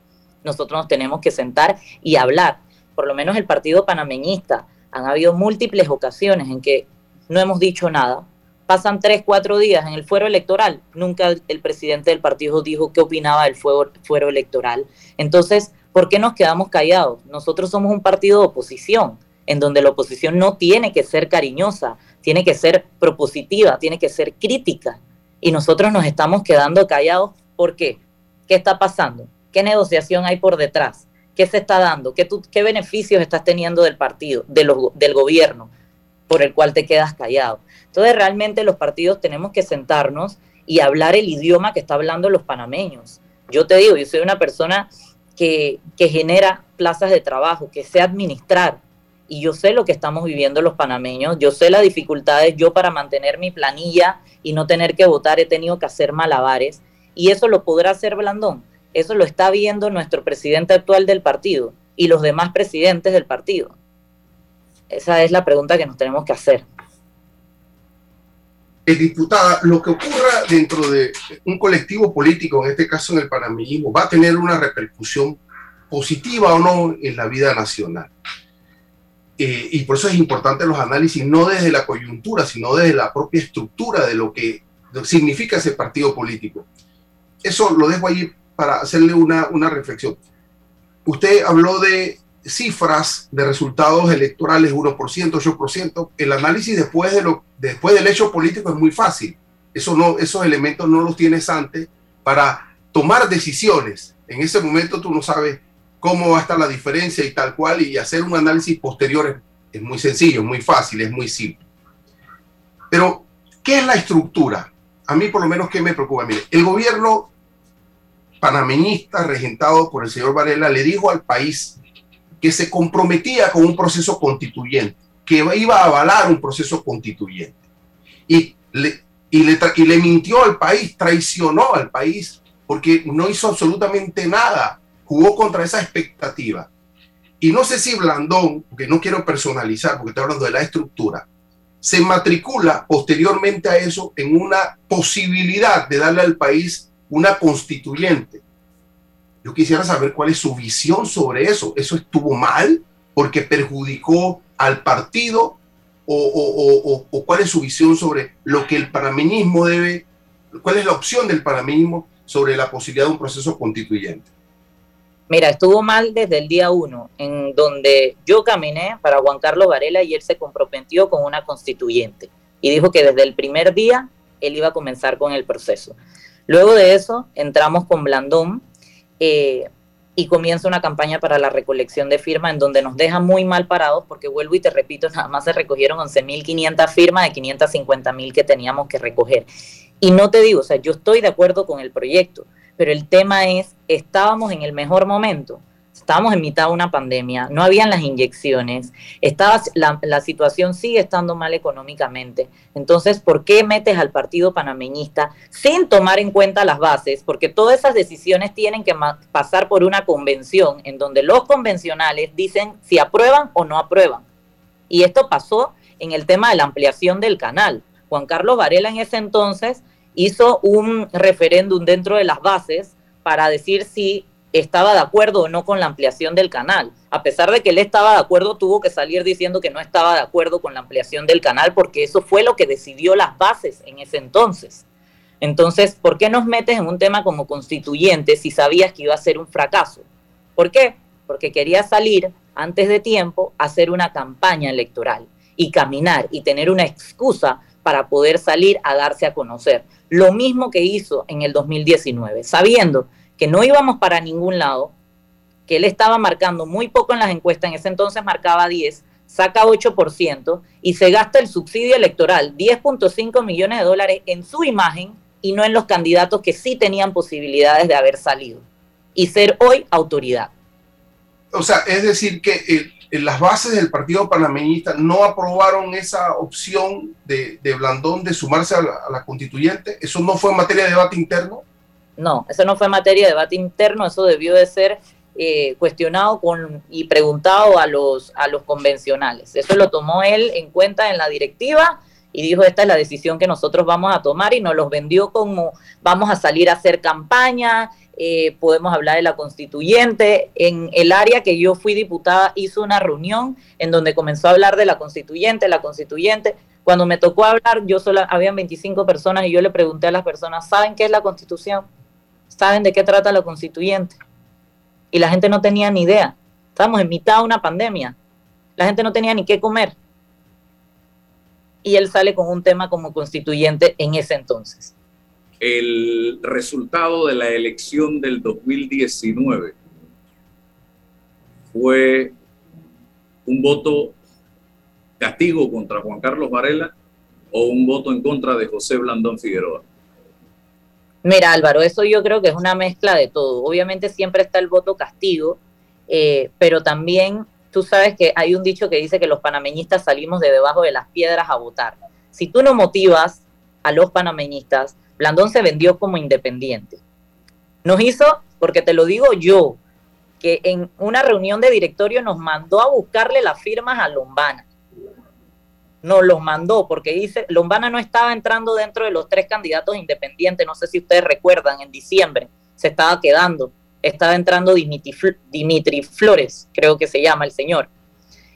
nosotros nos tenemos que sentar y hablar. Por lo menos el partido panameñista, han habido múltiples ocasiones en que no hemos dicho nada, pasan tres, cuatro días en el fuero electoral. Nunca el presidente del partido dijo qué opinaba del fuero, electoral. Entonces, ¿por qué nos quedamos callados? Nosotros somos un partido de oposición, en donde la oposición no tiene que ser cariñosa, tiene que ser propositiva, tiene que ser crítica. Y nosotros nos estamos quedando callados. ¿Por qué? ¿Qué está pasando? ¿Qué negociación hay por detrás? ¿Qué se está dando? ¿Qué, beneficios estás teniendo del partido, del gobierno, por el cual te quedas callado? Entonces realmente los partidos tenemos que sentarnos y hablar el idioma que está hablando los panameños. Yo te digo, yo soy una persona que, genera plazas de trabajo, que sé administrar, y yo sé lo que estamos viviendo los panameños, yo sé las dificultades, yo para mantener mi planilla y no tener que votar he tenido que hacer malabares, y eso lo podrá hacer Blandón, eso lo está viendo nuestro presidente actual del partido y los demás presidentes del partido. Esa es la pregunta que nos tenemos que hacer. Eh, diputada, lo que ocurra dentro de un colectivo político, en este caso en el panameñismo, va a tener una repercusión positiva o no en la vida nacional. Eh, y por eso es importante los análisis, no desde la coyuntura, sino desde la propia estructura de lo que significa ese partido político. Eso lo dejo ahí para hacerle una, una reflexión. Usted habló de cifras de resultados electorales 1%, 8%. El análisis después, de lo, después del hecho político es muy fácil. Eso no, esos elementos no los tienes antes para tomar decisiones. En ese momento tú no sabes cómo va a estar la diferencia y tal cual, y hacer un análisis posterior es, muy sencillo, es muy fácil, es muy simple. Pero, ¿qué es la estructura? A mí por lo menos, ¿qué me preocupa? Mire, el gobierno panameñista regentado por el señor Varela le dijo al país que se comprometía con un proceso constituyente, que iba a avalar un proceso constituyente. Y le, y le, mintió al país, traicionó al país, porque no hizo absolutamente nada, jugó contra esa expectativa. Y no sé si Blandón, porque no quiero personalizar, porque estoy hablando de la estructura, se matricula posteriormente a eso en una posibilidad de darle al país una constituyente. Yo quisiera saber cuál es su visión sobre eso. ¿Eso estuvo mal porque perjudicó al partido? ¿O, cuál es su visión sobre lo que el panameñismo debe, cuál es la opción del panameñismo sobre la posibilidad de un proceso constituyente? Mira, estuvo mal desde el día uno, en donde yo caminé para Juan Carlos Varela y él se comprometió con una constituyente y dijo que desde el primer día él iba a comenzar con el proceso. Luego de eso entramos con Blandón eh, y comienza una campaña para la recolección de firmas en donde nos deja muy mal parados porque vuelvo y te repito, (laughs) nada más se recogieron 11.500 firmas de 550.000 que teníamos que recoger. Y no te digo, o sea, yo estoy de acuerdo con el proyecto, pero el tema es, estábamos en el mejor momento. Estábamos en mitad de una pandemia, no habían las inyecciones, estaba, la, la, situación sigue estando mal económicamente. Entonces, ¿por qué metes al partido panameñista sin tomar en cuenta las bases? Porque todas esas decisiones tienen que pasar por una convención en donde los convencionales dicen si aprueban o no aprueban. Y esto pasó en el tema de la ampliación del canal. Juan Carlos Varela en ese entonces hizo un referéndum dentro de las bases para decir si estaba de acuerdo o no con la ampliación del canal. A pesar de que él estaba de acuerdo, tuvo que salir diciendo que no estaba de acuerdo con la ampliación del canal porque eso fue lo que decidió las bases en ese entonces. Entonces, ¿por qué nos metes en un tema como constituyente si sabías que iba a ser un fracaso? ¿Por qué? Porque quería salir antes de tiempo a hacer una campaña electoral y caminar y tener una excusa para poder salir a darse a conocer. Lo mismo que hizo en el 2019, sabiendo que no íbamos para ningún lado, que él estaba marcando muy poco en las encuestas, en ese entonces marcaba 10, saca 8% y se gasta el subsidio electoral, 10.5 millones de dólares en su imagen y no en los candidatos que sí tenían posibilidades de haber salido y ser hoy autoridad. O sea, es decir, que eh, las bases del Partido Panameñista no aprobaron esa opción de, Blandón de sumarse a la, constituyente. ¿Eso no fue materia de debate interno? No, eso no fue materia de debate interno, eso debió de ser eh, cuestionado con, y preguntado a los, a los convencionales. Eso lo tomó él en cuenta en la directiva y dijo, esta es la decisión que nosotros vamos a tomar y nos los vendió como vamos a salir a hacer campaña, eh, podemos hablar de la constituyente. En el área que yo fui diputada hizo una reunión en donde comenzó a hablar de la constituyente, la constituyente. Cuando me tocó hablar, yo solo, habían 25 personas y yo le pregunté a las personas, ¿saben qué es la constitución? ¿Saben de qué trata la constituyente? Y la gente no tenía ni idea. Estábamos en mitad de una pandemia. La gente no tenía ni qué comer. Y él sale con un tema como constituyente en ese entonces el resultado de la elección del 2019 fue un voto castigo contra Juan Carlos Varela o un voto en contra de José Blandón Figueroa? Mira Álvaro, eso yo creo que es una mezcla de todo. Obviamente siempre está el voto castigo, eh, pero también tú sabes que hay un dicho que dice que los panameñistas salimos de debajo de las piedras a votar. Si tú no motivas a los panameñistas, Blandón se vendió como independiente. Nos hizo, porque te lo digo yo, que en una reunión de directorio nos mandó a buscarle las firmas a Lombana. Nos los mandó porque dice, Lombana no estaba entrando dentro de los tres candidatos independientes, no sé si ustedes recuerdan, en diciembre se estaba quedando, estaba entrando Dimitri, Dimitri Flores, creo que se llama el señor.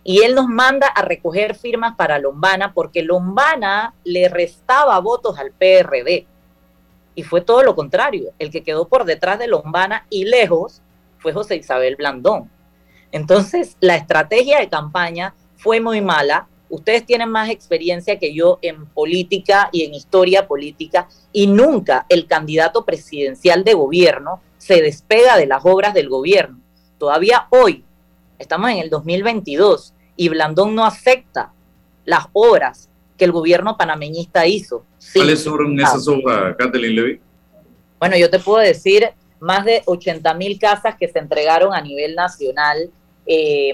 Y él nos manda a recoger firmas para Lombana porque Lombana le restaba votos al PRD y fue todo lo contrario. El que quedó por detrás de Lombana y lejos fue José Isabel Blandón. Entonces, la estrategia de campaña fue muy mala. Ustedes tienen más experiencia que yo en política y en historia política y nunca el candidato presidencial de gobierno se despega de las obras del gobierno. Todavía hoy, estamos en el 2022 y Blandón no acepta las obras que el gobierno panameñista hizo. ¿Cuáles son esas obras, Kathleen Levy? Bueno, yo te puedo decir más de 80 mil casas que se entregaron a nivel nacional. Eh,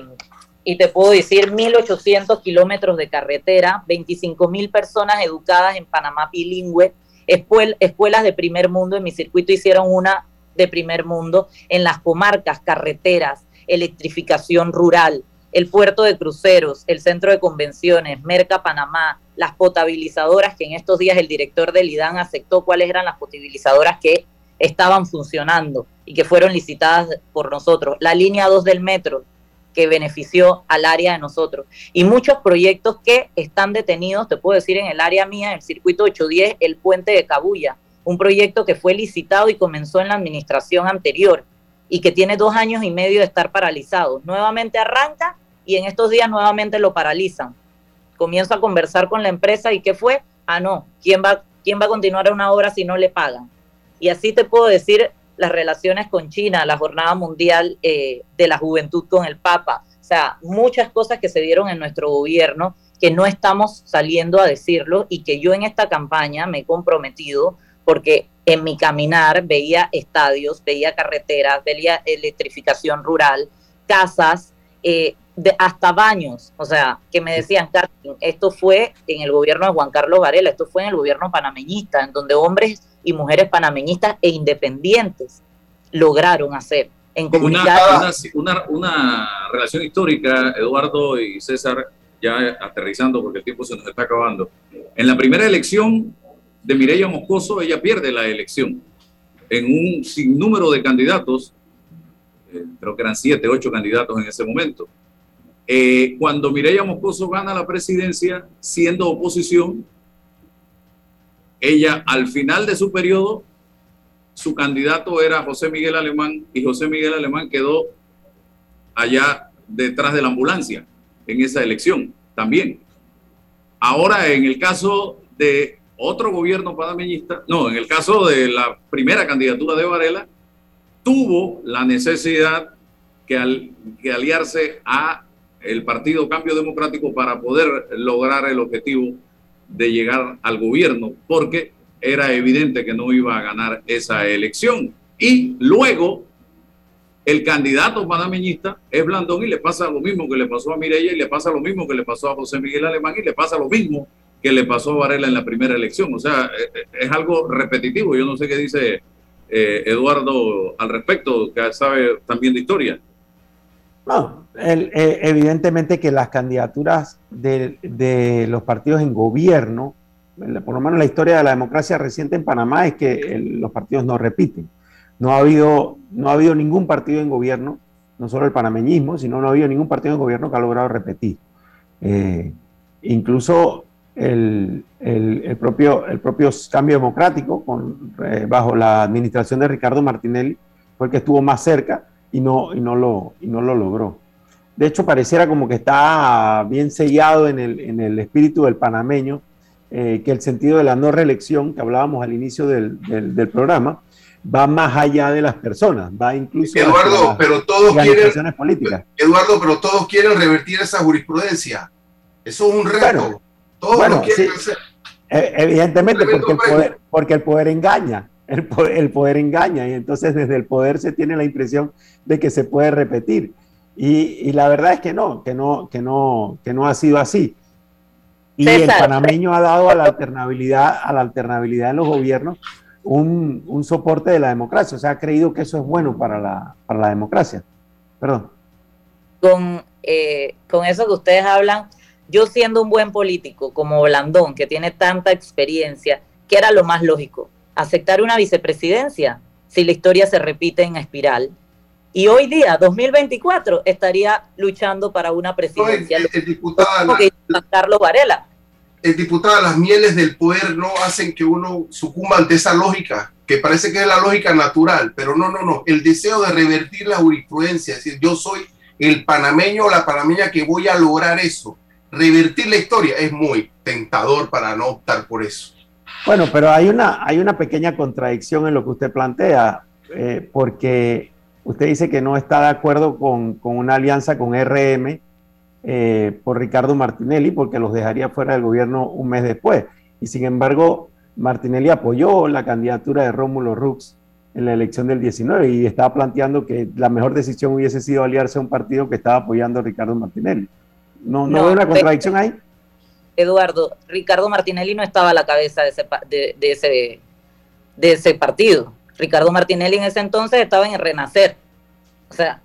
y te puedo decir 1.800 kilómetros de carretera, 25 mil personas educadas en Panamá bilingüe, escuelas de primer mundo, en mi circuito hicieron una de primer mundo, en las comarcas, carreteras, electrificación rural, el puerto de cruceros, el centro de convenciones, Merca Panamá, las potabilizadoras, que en estos días el director del IDAN aceptó cuáles eran las potabilizadoras que estaban funcionando y que fueron licitadas por nosotros, la línea 2 del metro, que benefició al área de nosotros, y muchos proyectos que están detenidos, te puedo decir, en el área mía, en el circuito 810, el puente de Cabuya, un proyecto que fue licitado y comenzó en la administración anterior y que tiene dos años y medio de estar paralizado. Nuevamente arranca y en estos días nuevamente lo paralizan. Comienzo a conversar con la empresa y ¿qué fue? Ah, no, ¿quién va, quién va a continuar una obra si no le pagan? Y así te puedo decir las relaciones con China, la Jornada Mundial eh, de la Juventud con el Papa, o sea, muchas cosas que se dieron en nuestro gobierno que no estamos saliendo a decirlo y que yo en esta campaña me he comprometido porque en mi caminar veía estadios, veía carreteras, veía electrificación rural, casas, eh, de, hasta baños, o sea, que me decían, esto fue en el gobierno de Juan Carlos Varela, esto fue en el gobierno panameñista, en donde hombres y mujeres panameñistas e independientes lograron hacer. En una, una, una, relación histórica, Eduardo y César, ya aterrizando porque el tiempo se nos está acabando. En la primera elección de Mireya Moscoso, ella pierde la elección. En un sinnúmero de candidatos, eh, creo que eran siete, ocho candidatos en ese momento. Eh, cuando Mireya Moscoso gana la presidencia siendo oposición, ella al final de su periodo, su candidato era José Miguel Alemán y José Miguel Alemán quedó allá detrás de la ambulancia en esa elección también. Ahora, en el caso de otro gobierno panameñista, no, en el caso de la primera candidatura de Varela, tuvo la necesidad que, que aliarse a el Partido Cambio Democrático para poder lograr el objetivo de llegar al gobierno, porque era evidente que no iba a ganar esa elección. Y luego el candidato panameñista es Blandón y le pasa lo mismo que le pasó a Mireya y le pasa lo mismo que le pasó a José Miguel Alemán y le pasa lo mismo que le pasó a Varela en la primera elección. O sea, eh, eh, es algo repetitivo. Yo no sé qué dice eh, Eduardo al respecto, que sabe también de historia. No, evidentemente que las candidaturas de, los partidos en gobierno, por lo menos la historia de la democracia reciente en Panamá es que los partidos no repiten. No ha, habido, no ha habido ningún partido en gobierno, no solo el panameñismo, sino no ha habido ningún partido en gobierno que ha logrado repetir. Eh, incluso el, propio, el propio cambio democrático eh, bajo la administración de Ricardo Martinelli fue el que estuvo más cerca y no, y no, lo, y no lo logró. De hecho, pareciera como que está bien sellado en el, en el espíritu del panameño, eh, que el sentido de la no reelección, que hablábamos al inicio del, del, programa, va más allá de las personas, va incluso Eduardo, pero todos quieren políticas. Eduardo, pero todos quieren revertir esa jurisprudencia. Eso es un reto. todos lo quieren hacer. E, evidentemente, porque el, poder, porque el poder engaña el poder, engaña y entonces desde el poder se tiene la impresión de que se puede repetir. Y, la verdad es que no, que no, que no, que no ha sido así. Y el panameño ha dado a la alternabilidad, a la alternabilidad de los gobiernos un, soporte de la democracia. O sea, ha creído que eso es bueno para la, para la democracia. Perdón. Con, eh, con eso que ustedes hablan, yo siendo un buen político como Blandón, que tiene tanta experiencia, ¿qué era lo más lógico? Aceptar una vicepresidencia si la historia se repite en espiral. Y hoy día, 2024, estaría luchando para una presidencia. el, diputado Carlos Varela. El diputado, las mieles del poder no hacen que uno sucumba ante esa lógica, que parece que es la lógica natural, pero no, no, no. El deseo de revertir la jurisprudencia, es decir, yo soy el panameño o la panameña que voy a lograr eso. Revertir la historia es muy tentador para no optar por eso. Bueno, pero hay una, hay una pequeña contradicción en lo que usted plantea, eh, porque usted dice que no está de acuerdo con, una alianza con RM eh, por Ricardo Martinelli, porque los dejaría fuera del gobierno un mes después. Y sin embargo, Martinelli apoyó la candidatura de Rómulo Rux en la elección del 19 y estaba planteando que la mejor decisión hubiese sido aliarse a un partido que estaba apoyando a Ricardo Martinelli. ¿No, no, no una contradicción ahí? Eduardo, Ricardo Martinelli no estaba a la cabeza de ese, de, ese, de ese partido. Ricardo Martinelli en ese entonces estaba en Renacer. O sea,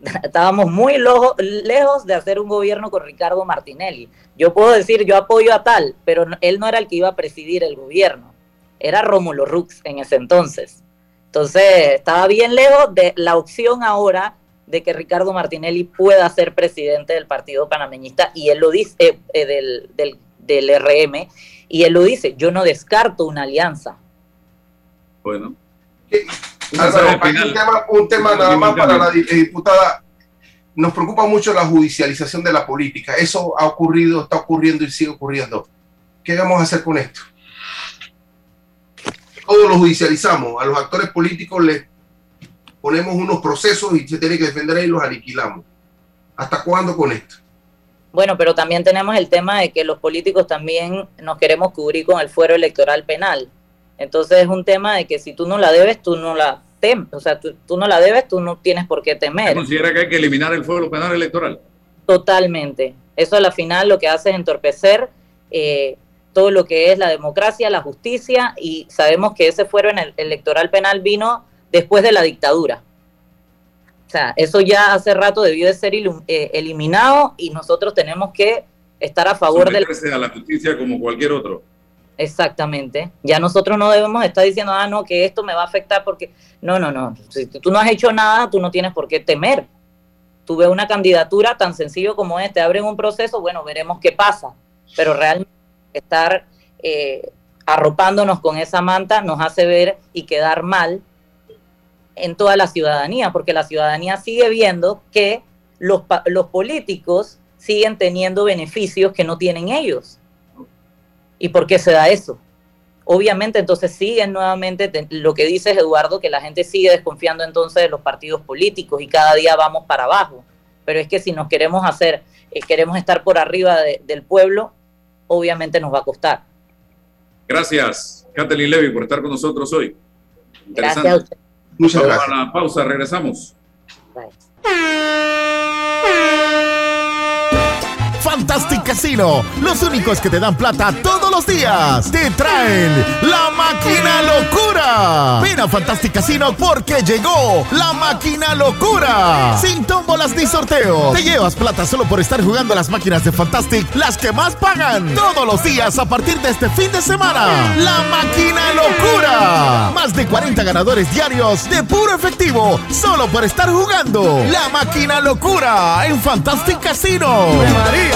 (laughs) estábamos muy lejos de hacer un gobierno con Ricardo Martinelli. Yo puedo decir, yo apoyo a tal, pero él no era el que iba a presidir el gobierno. Era Rómulo Rux en ese entonces. Entonces, estaba bien lejos de la opción ahora de que Ricardo Martinelli pueda ser presidente del Partido Panameñista y él lo dice, eh, eh, del, del, del, RM, y él lo dice, yo no descarto una alianza. Bueno. un, tema, nada más para la diputada. Nos preocupa mucho la judicialización de la política. Eso ha ocurrido, está ocurriendo y sigue ocurriendo. ¿Qué vamos a hacer con esto? Todos lo judicializamos. A los actores políticos les ponemos unos procesos y se tiene que defender y los aniquilamos. ¿Hasta cuándo con esto? Bueno, pero también tenemos el tema de que los políticos también nos queremos cubrir con el fuero electoral penal. Entonces es un tema de que si tú no la debes, tú no la temes, o sea, tú, no la debes, tú no tienes por qué temer. ¿Considera que hay que eliminar el fuero penal electoral? Totalmente. Eso a la final lo que hace es entorpecer eh, todo lo que es la democracia, la justicia, y sabemos que ese fuero en el electoral penal vino después de la dictadura. O sea, eso ya hace rato debió de ser eh, eliminado y nosotros tenemos que estar a favor de la... a la justicia como cualquier otro. Exactamente. Ya nosotros no debemos estar diciendo, ah, no, que esto me va a afectar porque... No, no, no. Si tú no has hecho nada, tú no tienes por qué temer. Tú ves una candidatura tan sencillo como este, abren un proceso, bueno, veremos qué pasa. Pero realmente estar eh, arropándonos con esa manta nos hace ver y quedar mal en toda la ciudadanía, porque la ciudadanía sigue viendo que los, los políticos siguen teniendo beneficios que no tienen ellos. ¿Y por qué se da eso? Obviamente entonces siguen nuevamente lo que dice Eduardo, que la gente sigue desconfiando entonces de los partidos políticos y cada día vamos para abajo. Pero es que si nos queremos hacer, eh, queremos estar por arriba del pueblo, obviamente nos va a costar. Gracias, Kathleen Levy, por estar con nosotros hoy. Gracias a usted. Muchas gracias. A la pausa, regresamos. (laughs) Fantastic Casino, los únicos que te dan plata todos los días. Te traen la máquina locura. Ven a Fantastic Casino porque llegó la máquina locura. Sin tómbolas ni sorteos. Te llevas plata solo por estar jugando las máquinas de Fantastic, las que más pagan. Todos los días a partir de este fin de semana. La máquina locura. Más de 40 ganadores diarios de puro efectivo solo por estar jugando. La máquina locura en Fantastic Casino. María.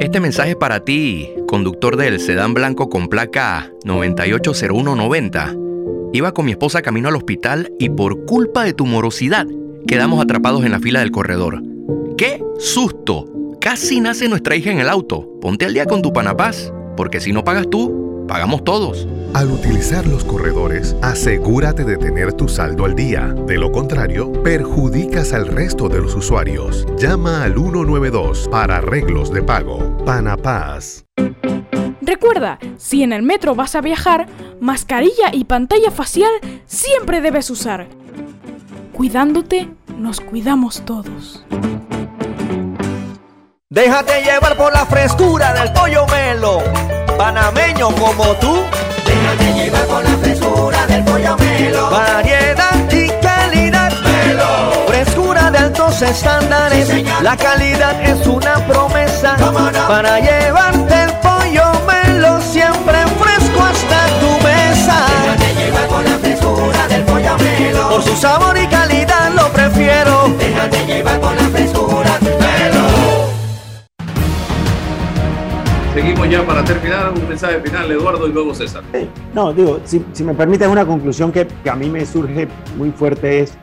Este mensaje para ti, conductor del sedán blanco con placa 980190. Iba con mi esposa camino al hospital y por culpa de tu morosidad quedamos atrapados en la fila del corredor. ¡Qué susto! Casi nace nuestra hija en el auto. Ponte al día con tu Panapaz, porque si no pagas tú, pagamos todos. Al utilizar los corredores, asegúrate de tener tu saldo al día. De lo contrario, perjudicas al resto de los usuarios. Llama al 192 para arreglos de pago. Panapaz. Recuerda, si en el metro vas a viajar, mascarilla y pantalla facial siempre debes usar. Cuidándote, nos cuidamos todos. Déjate llevar por la frescura del pollo melo, panameño como tú. Déjate llevar por la frescura del pollo melo. Variedad y calidad. Melo. Frescura de altos estándares. la calidad es una promesa. Para llevarte el pollo melo siempre fresco hasta tu mesa. Déjate llevar por la frescura del pollo melo. Por su sabor y calidad lo prefiero. Déjate llevar por la frescura Seguimos ya para terminar. Un mensaje final, Eduardo, y luego César. No, digo, si, me permites una conclusión que, a mí me surge muy fuerte es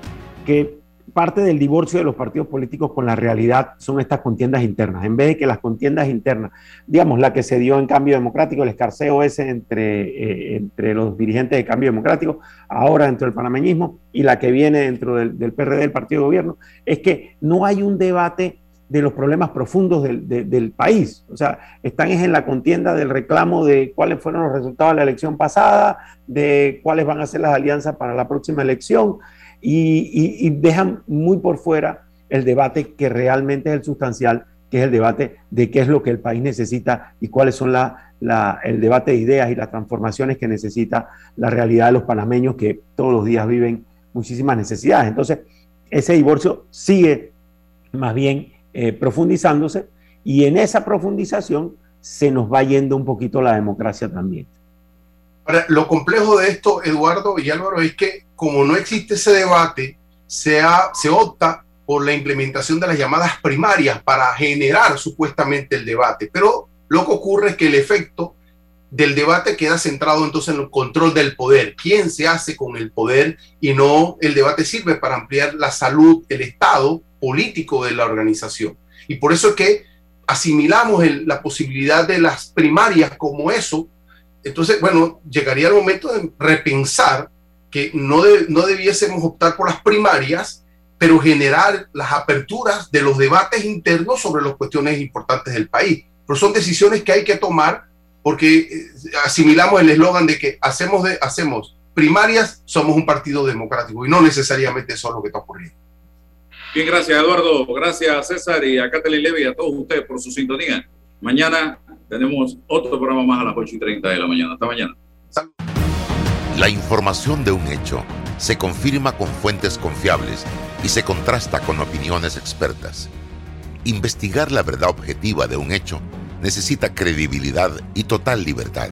que parte del divorcio de los partidos políticos con la realidad son estas contiendas internas. En vez de que las contiendas internas, digamos, la que se dio en Cambio Democrático, el escarceo ese entre, eh, entre los dirigentes de Cambio Democrático, ahora dentro del panameñismo, y la que viene dentro del, del PRD, el Partido de Gobierno, es que no hay un debate de los problemas profundos del, país. O sea, están en la contienda del reclamo de cuáles fueron los resultados de la elección pasada, de cuáles van a ser las alianzas para la próxima elección, y, dejan muy por fuera el debate que realmente es el sustancial, que es el debate de qué es lo que el país necesita y cuáles son la, el debate de ideas y las transformaciones que necesita la realidad de los panameños que todos los días viven muchísimas necesidades. Entonces, ese divorcio sigue más bien eh, profundizándose y en esa profundización se nos va yendo un poquito la democracia también. Ahora, lo complejo de esto, Eduardo y Álvaro, es que como no existe ese debate, se, se opta por la implementación de las llamadas primarias para generar supuestamente el debate. Pero lo que ocurre es que el efecto del debate queda centrado entonces en el control del poder, quién se hace con el poder y no el debate sirve para ampliar la salud, el estado político de la organización. Y por eso es que asimilamos la posibilidad de las primarias como eso. Entonces, bueno, llegaría el momento de repensar que no, no debiésemos optar por las primarias, pero generar las aperturas de los debates internos sobre las cuestiones importantes del país. Pero son decisiones que hay que tomar porque eh, asimilamos el eslogan de que hacemos, de, hacemos primarias, somos un partido democrático y no necesariamente eso es lo que está ocurriendo. Bien, gracias Eduardo, gracias César y a Kathleen Levy a todos ustedes por su sintonía. Mañana tenemos otro programa más a las 8 y 30 de la mañana. Hasta mañana. La información de un hecho se confirma con fuentes confiables y se contrasta con opiniones expertas. Investigar la verdad objetiva de un hecho necesita credibilidad y total libertad.